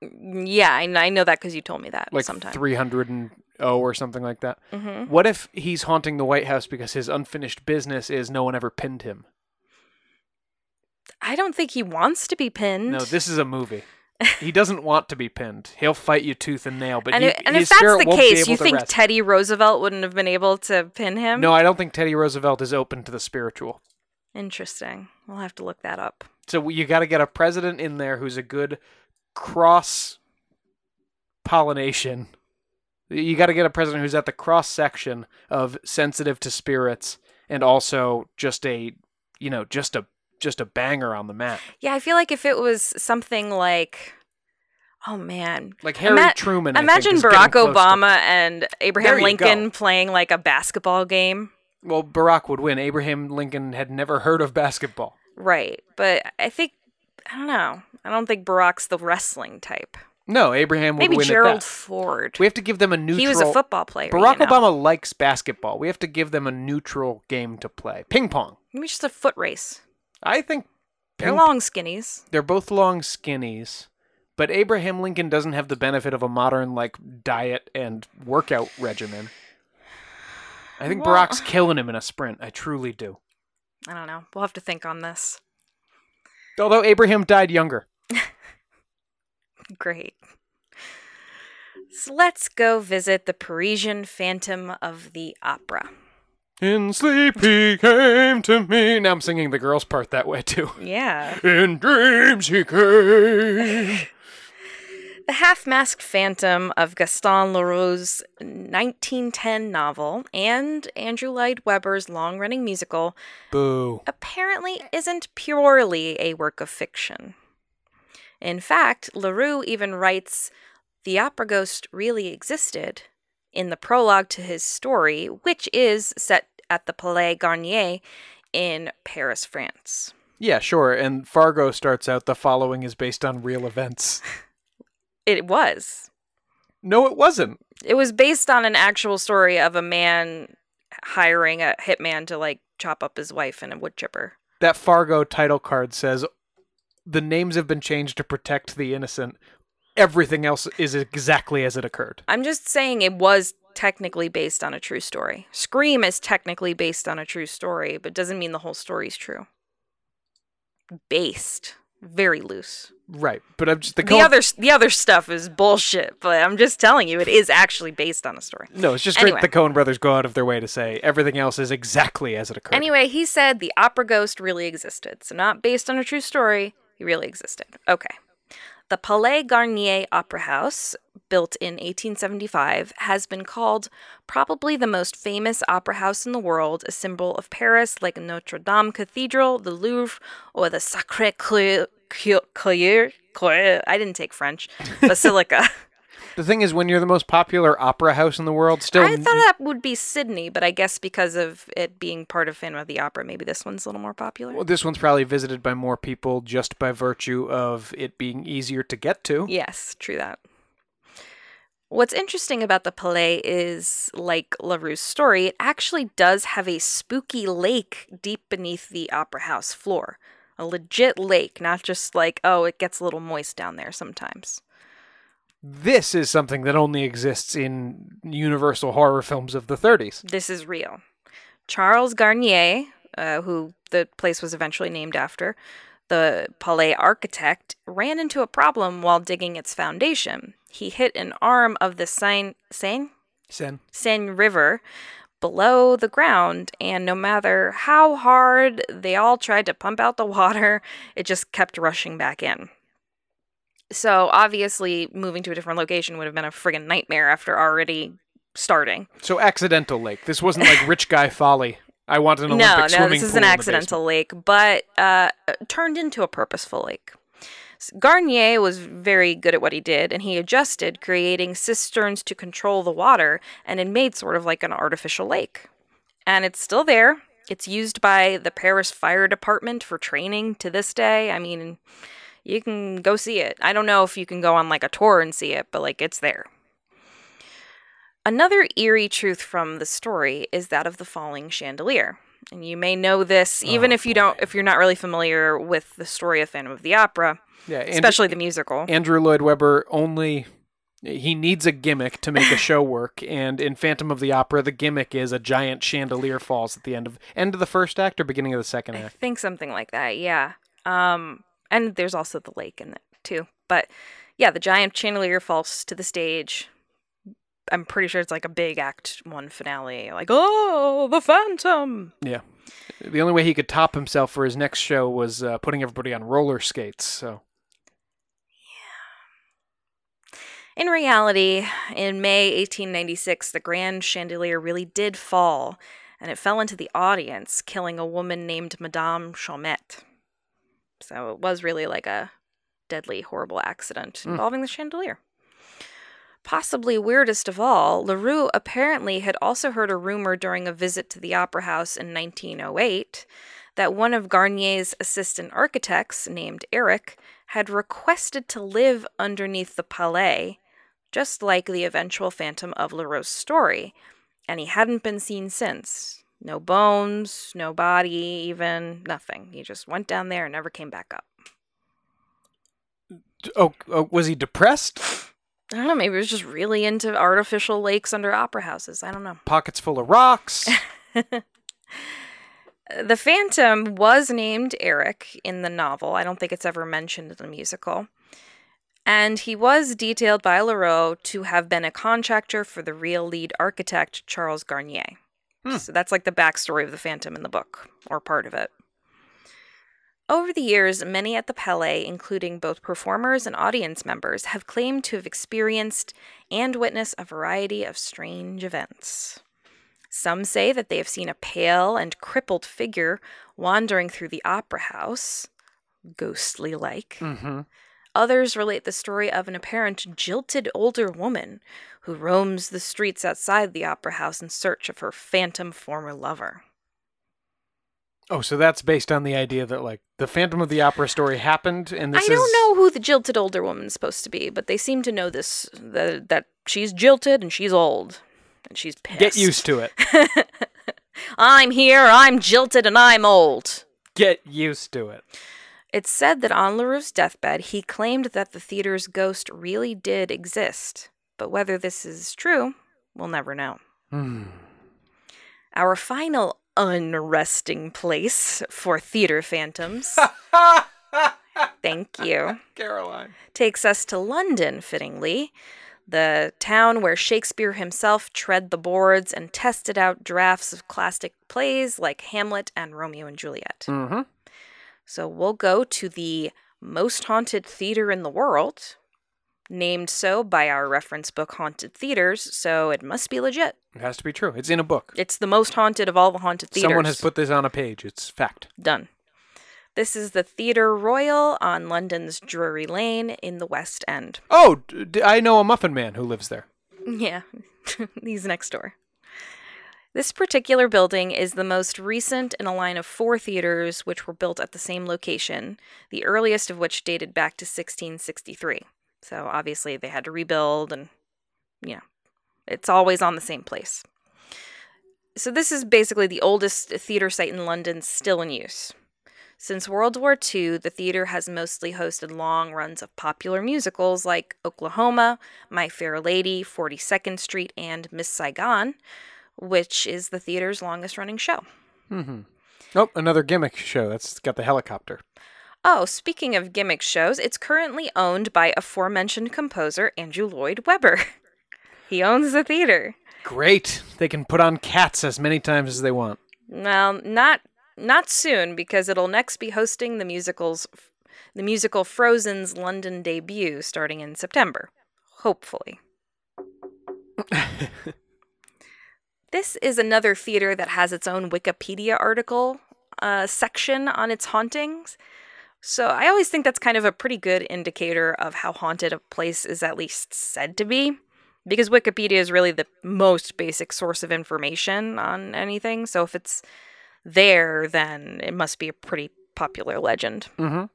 Yeah, I, I know that because you told me that like sometime. 300 and 0 or something like that. hmm What if he's haunting the White House because his unfinished business is no one ever pinned him? I don't think he wants to be pinned. No, this is a movie. He doesn't want to be pinned. He'll fight you tooth and nail, but and, he, if, and his if that's the case, you think rest. Teddy Roosevelt wouldn't have been able to pin him? No, I don't think Teddy Roosevelt is open to the spiritual. Interesting. We'll have to look that up. So you got to get a president in there who's a good cross pollination. You got to get a president who's at the cross section of sensitive to spirits and also just a, you know, just a just a banger on the mat. Yeah, I feel like if it was something like, oh man, Like Harry Ima- Truman. I think, imagine Barack close to- Obama and Abraham Lincoln go. playing like a basketball game. well, Barack would win. Abraham Lincoln had never heard of basketball. Right, but I think I don't know. I don't think Barack's the wrestling type. No, Abraham would Maybe win Gerald. Ford. We have to give them a neutral. he was a football player. Barack you know. Obama likes basketball. We have to give them a neutral game to play. Ping pong. Maybe just a foot race. I think They're long skinnies. They're both long skinnies, but Abraham Lincoln doesn't have the benefit of a modern like diet and workout regimen. I think Well- Barack's killing him in a sprint. I truly do. I don't know. We'll have to think on this. Although Abraham died younger. *laughs* Great. So let's go visit the Parisian Phantom of the Opera. In sleep he came to me. Now I'm singing the girl's part that way too. Yeah. In dreams he came. *laughs* The Half Masked Phantom of Gaston Leroux's 1910 novel and Andrew Lloyd Webber's long running musical Boo. apparently isn't purely a work of fiction. In fact, Leroux even writes the opera ghost really existed in the prologue to his story, which is set at the Palais Garnier in Paris, France. Yeah, sure. And Fargo starts out the following is based on real events. *laughs* It was. No, it wasn't. It was based on an actual story of a man hiring a hitman to like chop up his wife in a wood chipper. That Fargo title card says the names have been changed to protect the innocent. Everything else is exactly as it occurred. I'm just saying it was technically based on a true story. Scream is technically based on a true story, but doesn't mean the whole story's true. Based. Very loose. Right, but I'm just the, The other the other stuff is bullshit, but I'm just telling you it is actually based on a story. No, it's just Anyway. great the Coen brothers go out of their way to say everything else is exactly as it occurred. Anyway, he said the opera ghost really existed. So, not based on a true story, he really existed. Okay. The Palais Garnier Opera House, built in 1875, has been called probably the most famous opera house in the world, a symbol of Paris like Notre Dame Cathedral, the Louvre, or the. Coeur, Coeur, I didn't take French. *laughs* Basilica. The thing is, when you're the most popular opera house in the world, still I thought that would be Sydney, but I guess because of it being part of Phantom of the Opera, maybe this one's a little more popular. well, this one's probably visited by more people just by virtue of it being easier to get to. Yes, true that. What's interesting about the Palais is, like Leroux's story, it actually does have a spooky lake deep beneath the opera house floor. A legit lake, not just like, oh, it gets a little moist down there sometimes. This is something that only exists in Universal horror films of the 30s. This is real. Charles Garnier, uh, who the place was eventually named after, the Palais architect, ran into a problem while digging its foundation. He hit an arm of the Seine, Seine? Sen. Seine River below the ground, and no matter how hard they all tried to pump out the water, it just kept rushing back in. So obviously, moving to a different location would have been a friggin' nightmare after already starting. So accidental lake. This wasn't like rich guy folly. I want an *laughs* Olympic no, no, this is an accidental lake, but uh, turned into a purposeful lake. Garnier was very good at what he did, and he adjusted, creating cisterns to control the water, and it made sort of like an artificial lake. And it's still there. It's used by the Paris Fire Department for training to this day. I mean, you can go see it. I don't know if you can go on like a tour and see it, but like it's there. Another eerie truth from the story is that of the falling chandelier. And you may know this even Oh, if you don't if you're not really familiar with the story of Phantom of the Opera, Yeah, especially the musical. Andrew Lloyd Webber only he needs a gimmick to make a show *laughs* work, and in Phantom of the Opera, the gimmick is a giant chandelier falls at the end of end of the first act or beginning of the second I act. think something like that, yeah. Um and there's also the lake in it too. But yeah, the giant chandelier falls to the stage. I'm pretty sure it's like a big act one finale. Like, oh, the phantom. Yeah. The only way he could top himself for his next show was uh, putting everybody on roller skates. So Yeah. In reality, in May 1896, the grand chandelier really did fall, and it fell into the audience, killing a woman named Madame Chaumette. So it was really like a deadly, horrible accident hmm. involving the chandelier. Possibly weirdest of all, Leroux apparently had also heard a rumor during a visit to the Opera House in 1908 that one of Garnier's assistant architects, named Eric, had requested to live underneath the Palais, just like the eventual Phantom of Leroux's story, and he hadn't been seen since. No bones, no body, even nothing. He just went down there and never came back up. Oh, oh, was he depressed? I don't know, maybe he was just really into artificial lakes under opera houses. I don't know. *laughs* Pockets full of rocks. *laughs* The Phantom was named Eric in the novel. I don't think it's ever mentioned in the musical. And he was detailed by Leroux to have been a contractor for the real lead architect, Charles Garnier. So that's like the backstory of the Phantom in the book, or part of it. Over the years, many at the Palais, including both performers and audience members, have claimed to have experienced and witnessed a variety of strange events. Some say that they have seen a pale and crippled figure wandering through the opera house, ghostly like. mm-hmm. Others relate the story of an apparent jilted older woman who roams the streets outside the opera house in search of her phantom former lover. Oh, so that's based on the idea that like the Phantom of the Opera story happened, and this I don't is know who the jilted older woman's supposed to be, but they seem to know this that, that she's jilted and she's old and she's pissed. Get used to it. *laughs* I'm here, I'm jilted, and I'm old. Get used to it. It's said that on Leroux's deathbed, he claimed that the theater's ghost really did exist, but whether this is true, we'll never know. Hmm. Our final unresting place for theater phantoms, *laughs* thank you, Caroline. takes us to London, fittingly, the town where Shakespeare himself tread the boards and tested out drafts of classic plays like Hamlet and Romeo and Juliet. Mm-hmm. So we'll go to the most haunted theater in the world, named so by our reference book Haunted Theaters, so it must be legit. It has to be true. It's in a book. It's the most haunted of all the haunted theaters. Someone has put this on a page. It's fact. Done. This is the Theatre Royal on London's Drury Lane in the West End. Oh, d- I know a muffin man who lives there. *laughs* Yeah, *laughs* he's next door. This particular building is the most recent in a line of four theaters which were built at the same location, the earliest of which dated back to 1663. So obviously they had to rebuild and, you know, it's always on the same place. So this is basically the oldest theater site in London still in use. Since World War II, the theater has mostly hosted long runs of popular musicals like Oklahoma, My Fair Lady, 42nd Street, and Miss Saigon, which is the theater's longest running show. Mm-hmm. Oh, another gimmick show. That's got the helicopter. Oh, speaking of gimmick shows, it's currently owned by aforementioned composer Andrew Lloyd Webber. *laughs* he owns the theater. Great. They can put on cats as many times as they want. Well, not not soon because it'll next be hosting the musical's the musical Frozen's London debut starting in September. Hopefully. *laughs* this is another theater that has its own Wikipedia article uh, section on its hauntings. So I always think that's kind of a pretty good indicator of how haunted a place is at least said to be. Because Wikipedia is really the most basic source of information on anything. So if it's there, then it must be a pretty popular legend. Mm-hmm.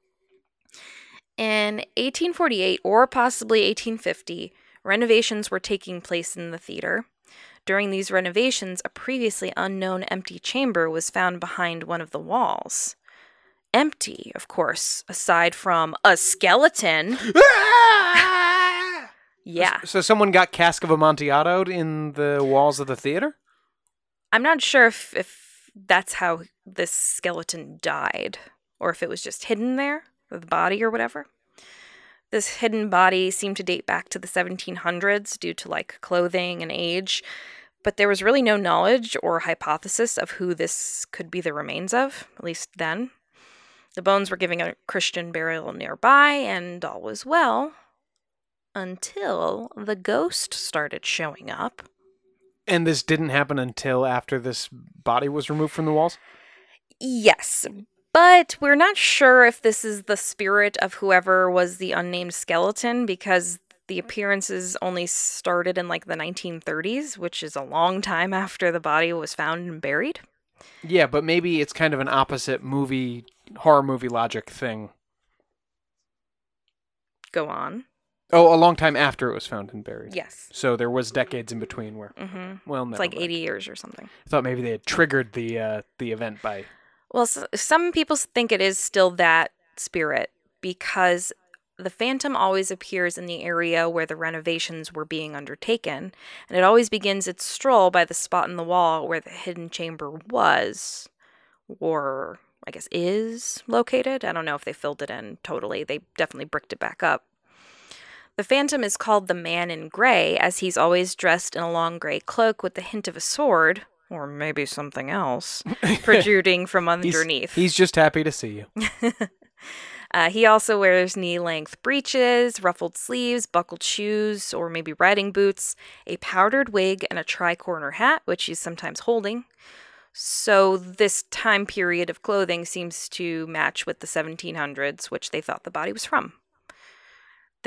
In 1848 or possibly 1850, renovations were taking place in the theater. During these renovations, a previously unknown empty chamber was found behind one of the walls. Empty, of course, aside from a skeleton. *laughs* yeah. So someone got cask of Amontillado in the walls of the theater? I'm not sure if, if that's how this skeleton died, or if it was just hidden there, with the body or whatever. This hidden body seemed to date back to the 1700s due to like clothing and age, but there was really no knowledge or hypothesis of who this could be the remains of, at least then. The bones were giving a Christian burial nearby, and all was well until the ghost started showing up. And this didn't happen until after this body was removed from the walls? Yes, but we're not sure if this is the spirit of whoever was the unnamed skeleton because the appearances only started in like the 1930s, which is a long time after the body was found and buried. Yeah, but maybe it's kind of an opposite movie, horror movie logic thing. Go on. Oh, a long time after it was found and buried. Yes. So there was decades in between where. Mm-hmm. Well, It's like 80 years or something. I thought maybe they had triggered the uh, the event by. Well, s some people think it is still that spirit because the phantom always appears in the area where the renovations were being undertaken, and it always begins its stroll by the spot in the wall where the hidden chamber was, or I guess is located. I don't know if they filled it in totally. They definitely bricked it back up. The Phantom is called the Man in Gray as he's always dressed in a long gray cloak with the hint of a sword, or maybe something else, *laughs* protruding from *laughs* He's- underneath. He's, just happy to see you. *laughs* Uh, he also wears knee length breeches, ruffled sleeves, buckled shoes, or maybe riding boots, a powdered wig, and a tri-corner hat, which he's sometimes holding. So, this time period of clothing seems to match with the 1700s, which they thought the body was from.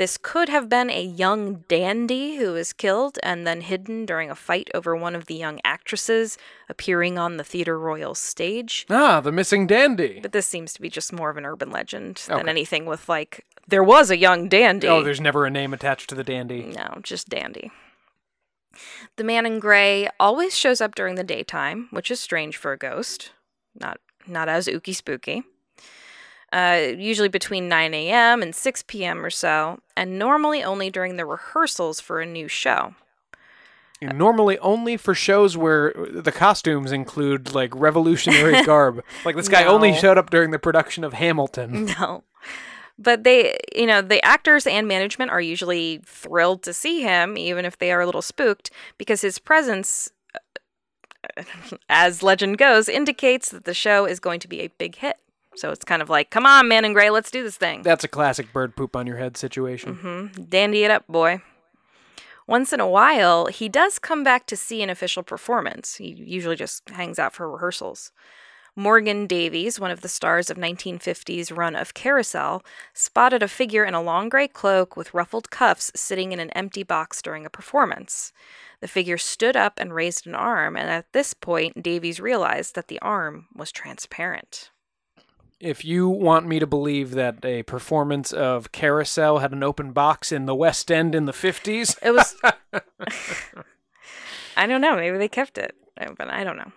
This could have been a young dandy who was killed and then hidden during a fight over one of the young actresses appearing on the Theatre Royal stage. Ah, the missing dandy. But this seems to be just more of an urban legend than Okay. anything with like there was a young dandy. Oh, there's never a name attached to the dandy. no, just dandy. The man in gray always shows up during the daytime, which is strange for a ghost. Not not as ooky spooky. Uh, usually between 9 a.m. and 6 p.m. or so, and normally only during the rehearsals for a new show. Normally only for shows where the costumes include like revolutionary *laughs* garb. Like this guy only showed up during the production of Hamilton. *laughs* No. But they, you know, the actors and management are usually thrilled to see him, even if they are a little spooked, because his presence, uh, *laughs* as legend goes, indicates that the show is going to be a big hit. So it's kind of like, come on, man in gray, let's do this thing. That's a classic bird poop on your head situation. hmm Dandy it up, boy. Once in a while, he does come back to see an official performance. He usually just hangs out for rehearsals. Morgan Davies, one of the stars of 1950's run of Carousel, spotted a figure in a long gray cloak with ruffled cuffs sitting in an empty box during a performance. The figure stood up and raised an arm, and at this point, Davies realized that the arm was transparent. If you want me to believe that a performance of Carousel had an open box in the West End in the 50s, It was. *laughs* I don't know. Maybe they kept it, but I don't know.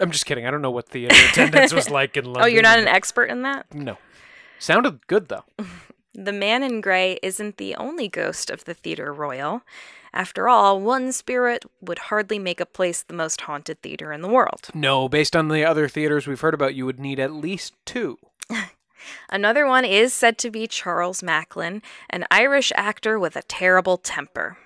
I'm just kidding. I don't know what the uh, attendance was *laughs* like in London. Oh, you're not an expert in that? No. Sounded good though. *laughs* The man in gray isn't the only ghost of the Theatre Royal. After all, one spirit would hardly make a place the most haunted theatre in the world. No, based on the other theaters we've heard about, you would need at least two. *laughs* Another one is said to be Charles Macklin, an Irish actor with a terrible temper.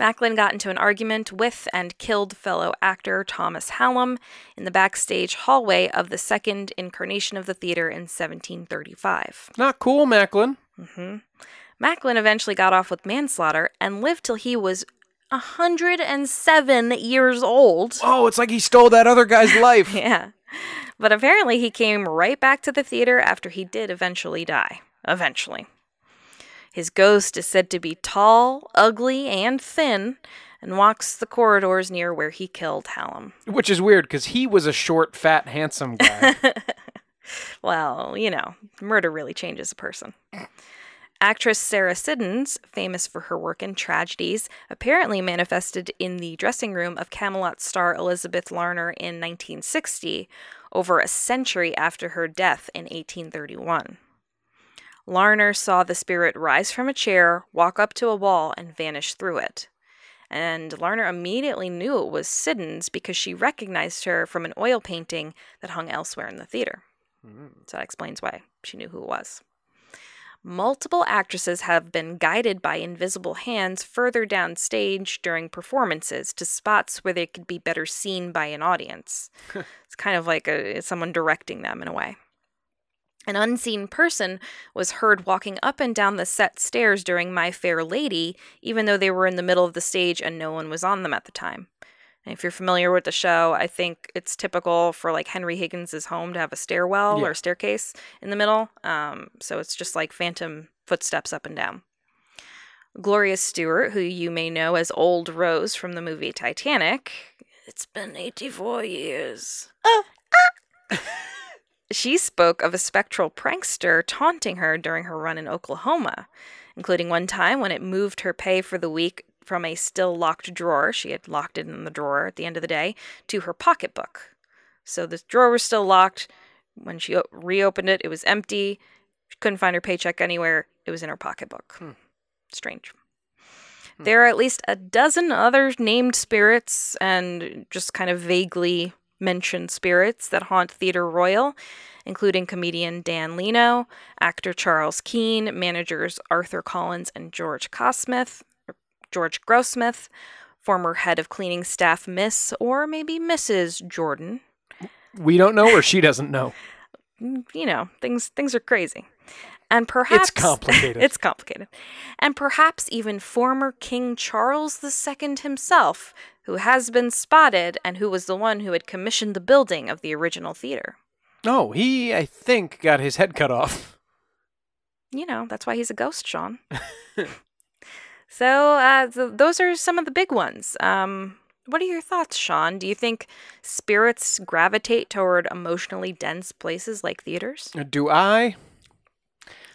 Macklin got into an argument with and killed fellow actor Thomas Hallam in the backstage hallway of the second incarnation of the theater in 1735. Not cool, Macklin. hmm Macklin eventually got off with manslaughter and lived till he was 107 years old. Oh, it's like he stole that other guy's *laughs* life. Yeah. But apparently he came right back to the theater after he did eventually die. Eventually. His ghost is said to be tall, ugly, and thin, and walks the corridors near where he killed Hallam. Which is weird because he was a short, fat, handsome guy. *laughs* Well, you know, murder really changes a person. Actress Sarah Siddons, famous for her work in tragedies, apparently manifested in the dressing room of Camelot star Elizabeth Larner in 1960, over a century after her death in 1831. Larner saw the spirit rise from a chair, walk up to a wall, and vanish through it. And Larner immediately knew it was Siddons because she recognized her from an oil painting that hung elsewhere in the theater. Hmm. So that explains why she knew who it was. Multiple actresses have been guided by invisible hands further downstage during performances to spots where they could be better seen by an audience. *laughs* it's kind of like a, someone directing them in a way. An unseen person was heard walking up and down the set stairs during My Fair Lady, even though they were in the middle of the stage and no one was on them at the time. And if you're familiar with the show, I think it's typical for like Henry Higgins' home to have a stairwell Yeah. or staircase in the middle. Um, so it's just like phantom footsteps up and down. Gloria Stuart, who you may know as Old Rose from the movie Titanic, it's been 84 years. *laughs* she spoke of a spectral prankster taunting her during her run in Oklahoma. including one time when it moved her pay for the week from a still locked drawer, she had locked it in the drawer at the end of the day, to her pocketbook. So the drawer was still locked. When she reopened it, it was empty. She couldn't find her paycheck anywhere. It was in her pocketbook. Hmm. Strange. Hmm. There are at least a dozen other named spirits and just kind of vaguely mentioned spirits that haunt Theatre Royal, including comedian Dan Leno, actor Charles Kean, managers Arthur Collins and George Cosmith, or George Grossmith, former head of cleaning staff Miss or maybe Mrs. Jordan. We don't know or she doesn't know. *laughs* Mm, You know, things things are crazy. And perhaps it's *laughs* complicated. it's complicated. And perhaps even former King Charles II himself, who has been spotted and who was the one who had commissioned the building of the original theater. No, he, I think, got his head cut off. You know, that's why he's a ghost, Sean. *laughs* so, uh, th- those are some of the big ones. Um, what are your thoughts, Sean? Do you think spirits gravitate toward emotionally dense places like theaters? Do I?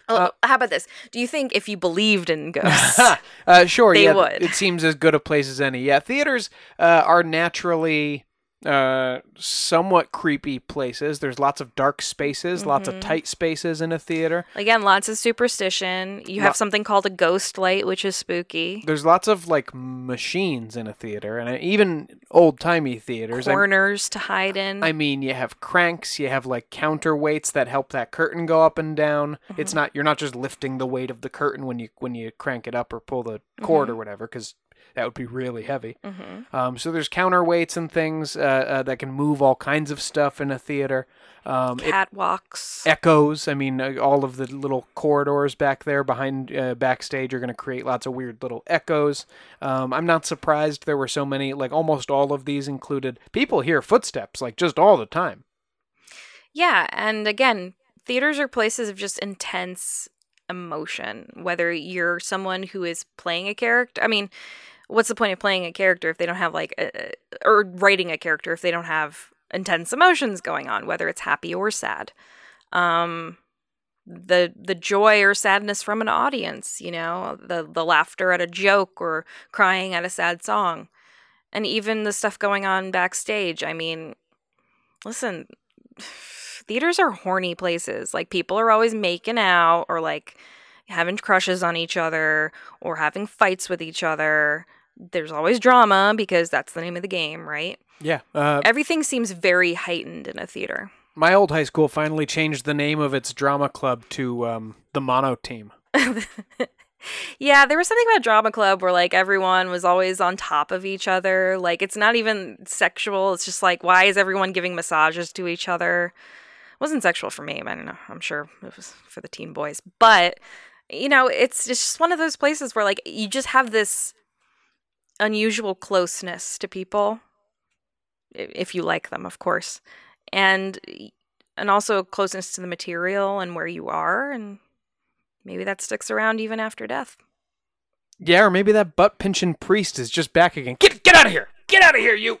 Oh, how about this? Do you think if you believed in *laughs* ghosts, uh, sure, They yeah. would. It seems as good a place as any. Yeah, theaters uh, are naturally uh, somewhat creepy places. There's lots of dark spaces, lots Mm-hmm. of tight spaces in a theater. again, lots of superstition. You have Lo- something called a ghost light, which is spooky. There's lots of like machines in a theater, and uh, even old timey theaters. Corners to hide in. I mean, you have cranks, you have like counterweights that help that curtain go up and down. It's Mm-hmm. not you're not just lifting the weight of the curtain when you when you crank it up or pull the cord Mm-hmm. or whatever, because that would be really heavy. hmm Um, so there's counterweights and things uh, uh, that can move all kinds of stuff in a theater. Um, Catwalks. echoes. I mean, uh, all of the little corridors back there behind uh, backstage are going to create lots of weird little echoes. Um, I'm not surprised there were so many. Like almost all of these included people hear footsteps like just all the time. Yeah, and again, theaters are places of just intense emotion. Whether you're someone who is playing a character, I mean, what's the point of playing a character if they don't have like, a, or writing a character if they don't have intense emotions going on, whether it's happy or sad. Um, the the joy or sadness from an audience, you know, the the laughter at a joke or crying at a sad song, and even the stuff going on backstage. I mean, listen, *sighs* theaters are horny places. Like people are always making out or like having crushes on each other or having fights with each other. There's always drama because that's the name of the game, right? Yeah. Uh, Everything seems very heightened in a theater. my old high school finally changed the name of its drama club to um, the Mono Team. *laughs* yeah, there was something about drama club where like everyone was always on top of each other. Like it's not even sexual. It's just like why is everyone giving massages to each other? It wasn't sexual for me. I don't know. I'm sure it was for the teen boys. But you know, it's just one of those places where like you just have this unusual closeness to people if you like them, of course. And and also closeness to the material and where you are and maybe that sticks around even after death. Yeah, or maybe that butt pinching priest is just back again. Get get out of here! Get out of here, you!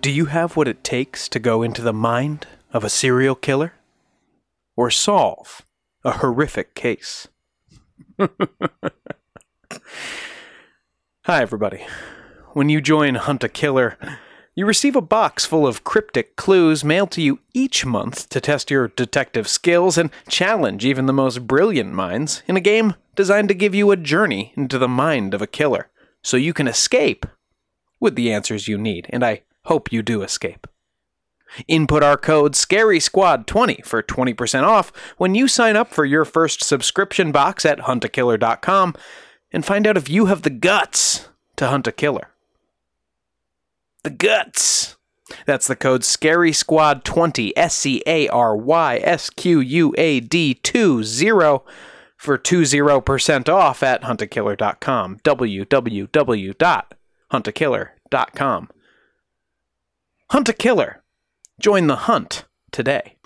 Do you have what it takes to go into the mind of a serial killer? Or solve a horrific case? *laughs* Hi, everybody. When you join Hunt a Killer, you receive a box full of cryptic clues mailed to you each month to test your detective skills and challenge even the most brilliant minds in a game designed to give you a journey into the mind of a killer so you can escape with the answers you need. And I hope you do escape. Input our code SCARY-SQUAD20 for 20% off when you sign up for your first subscription box at huntakiller.com and find out if you have the guts to hunt a killer. The guts. That's the code Scary Squad 20 S C A R Y S Q U A D 20 for 20% off at huntakiller.com. www.huntakiller.com. Hunt a killer. Join the hunt today.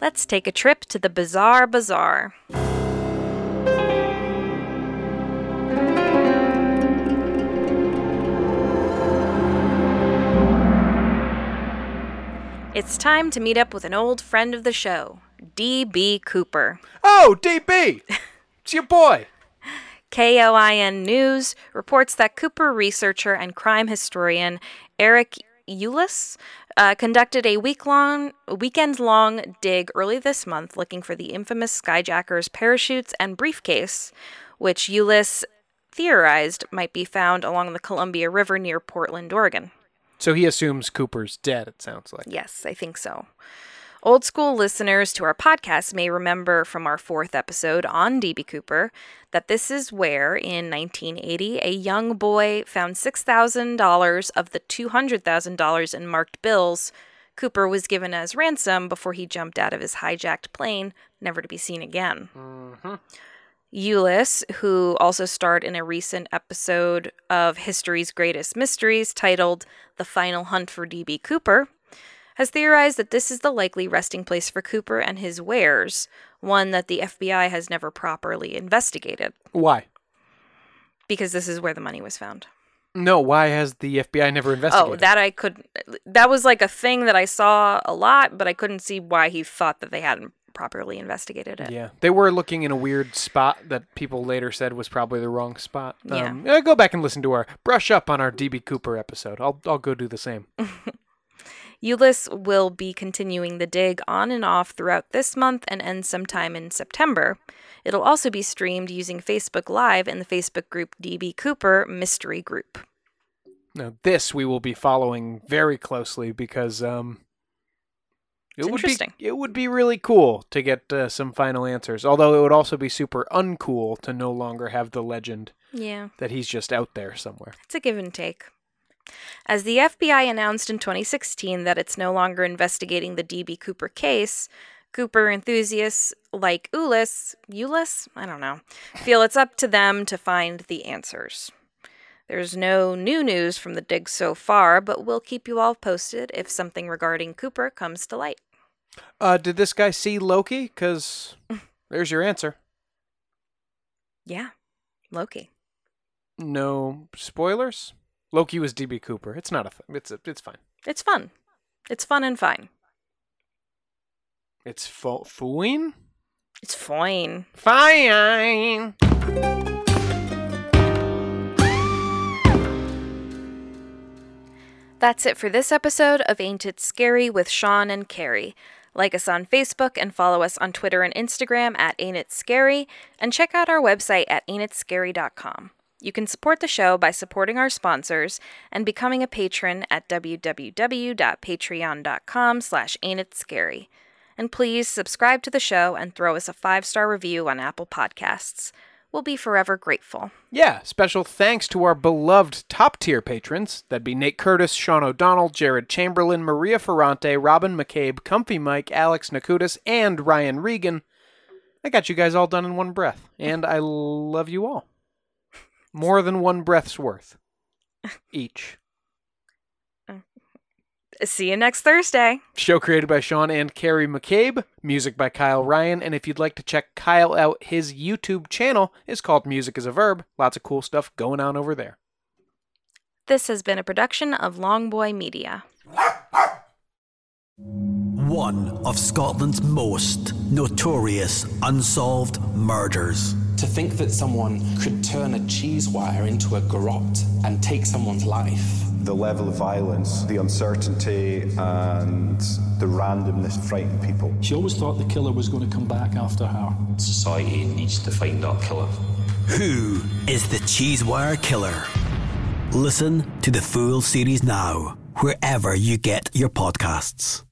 Let's take a trip to the Bizarre Bazaar. It's time to meet up with an old friend of the show, D.B. Cooper. Oh, DB! It's your boy! KOIN News reports that Cooper researcher and crime historian Eric Ulis uh, conducted a week-long, weekend-long dig early this month looking for the infamous skyjacker's parachutes and briefcase, which Ulis theorized might be found along the Columbia River near Portland, Oregon. So he assumes Cooper's dead, it sounds like. Yes, I think so. Old school listeners to our podcast may remember from our fourth episode on DB Cooper that this is where, in 1980, a young boy found $6,000 of the $200,000 in marked bills Cooper was given as ransom before he jumped out of his hijacked plane, never to be seen again. Mm-hmm. Ulis, who also starred in a recent episode of History's Greatest Mysteries titled The Final Hunt for D.B. Cooper, has theorized that this is the likely resting place for Cooper and his wares, one that the FBI has never properly investigated, Why? because this is where the money was found. No, why has the FBI never investigated? Oh, that I could. That was like a thing that I saw a lot, but I couldn't see why he thought that they hadn't properly investigated it. Yeah, they were looking in a weird spot that people later said was probably the wrong spot. Yeah. Um, uh, go back and listen to our brush up on our DB Cooper episode. I'll I'll go do the same. *laughs* Ulis will be continuing the dig on and off throughout this month and end sometime in September. It'll also be streamed using Facebook Live in the Facebook group DB Cooper Mystery Group. Now this we will be following very closely because um, it would interesting. be it would be really cool to get uh, some final answers. Although it would also be super uncool to no longer have the legend Yeah. that he's just out there somewhere. It's a give and take. As the FBI announced in 2016 that it's no longer investigating the DB Cooper case, Cooper enthusiasts like Ulis, Ulis, I don't know, feel it's up to them to find the answers. There's no new news from the dig so far, but we'll keep you all posted if something regarding Cooper comes to light. Uh, did this guy see Loki? Because *laughs* there's your answer. Yeah, Loki. No spoilers. Loki was DB Cooper. It's not a. Th- it's a, It's fine. It's fun. It's fun and fine. It's fo- fooing. It's fine. Fine. That's it for this episode of Ain't It Scary with Sean and Carrie. Like us on Facebook and follow us on Twitter and Instagram at Ain't It Scary, and check out our website at ain'titscary.com. You can support the show by supporting our sponsors and becoming a patron at www.patreon.com slash ain'titscary. And please subscribe to the show and throw us a five-star review on Apple Podcasts. We'll be forever grateful. Yeah, special thanks to our beloved top tier patrons. That'd be Nate Curtis, Sean O'Donnell, Jared Chamberlain, Maria Ferrante, Robin McCabe, Comfy Mike, Alex Nakutis, and Ryan Regan. I got you guys all done in one breath, and I love you all. More than one breath's worth. *laughs* Each. Uh, see you next Thursday. Show created by Sean and Carrie McCabe. Music by Kyle Ryan. And if you'd like to check Kyle out, his YouTube channel is called Music is a Verb. Lots of cool stuff going on over there. This has been a production of Longboy Media. One of Scotland's most notorious unsolved murders. To think that someone could turn a cheese wire into a garrote and take someone's life. The level of violence, the uncertainty, and the randomness frightened people. She always thought the killer was going to come back after her. Society needs to find that killer. Who is the Cheesewire Killer? Listen to the full series now, wherever you get your podcasts.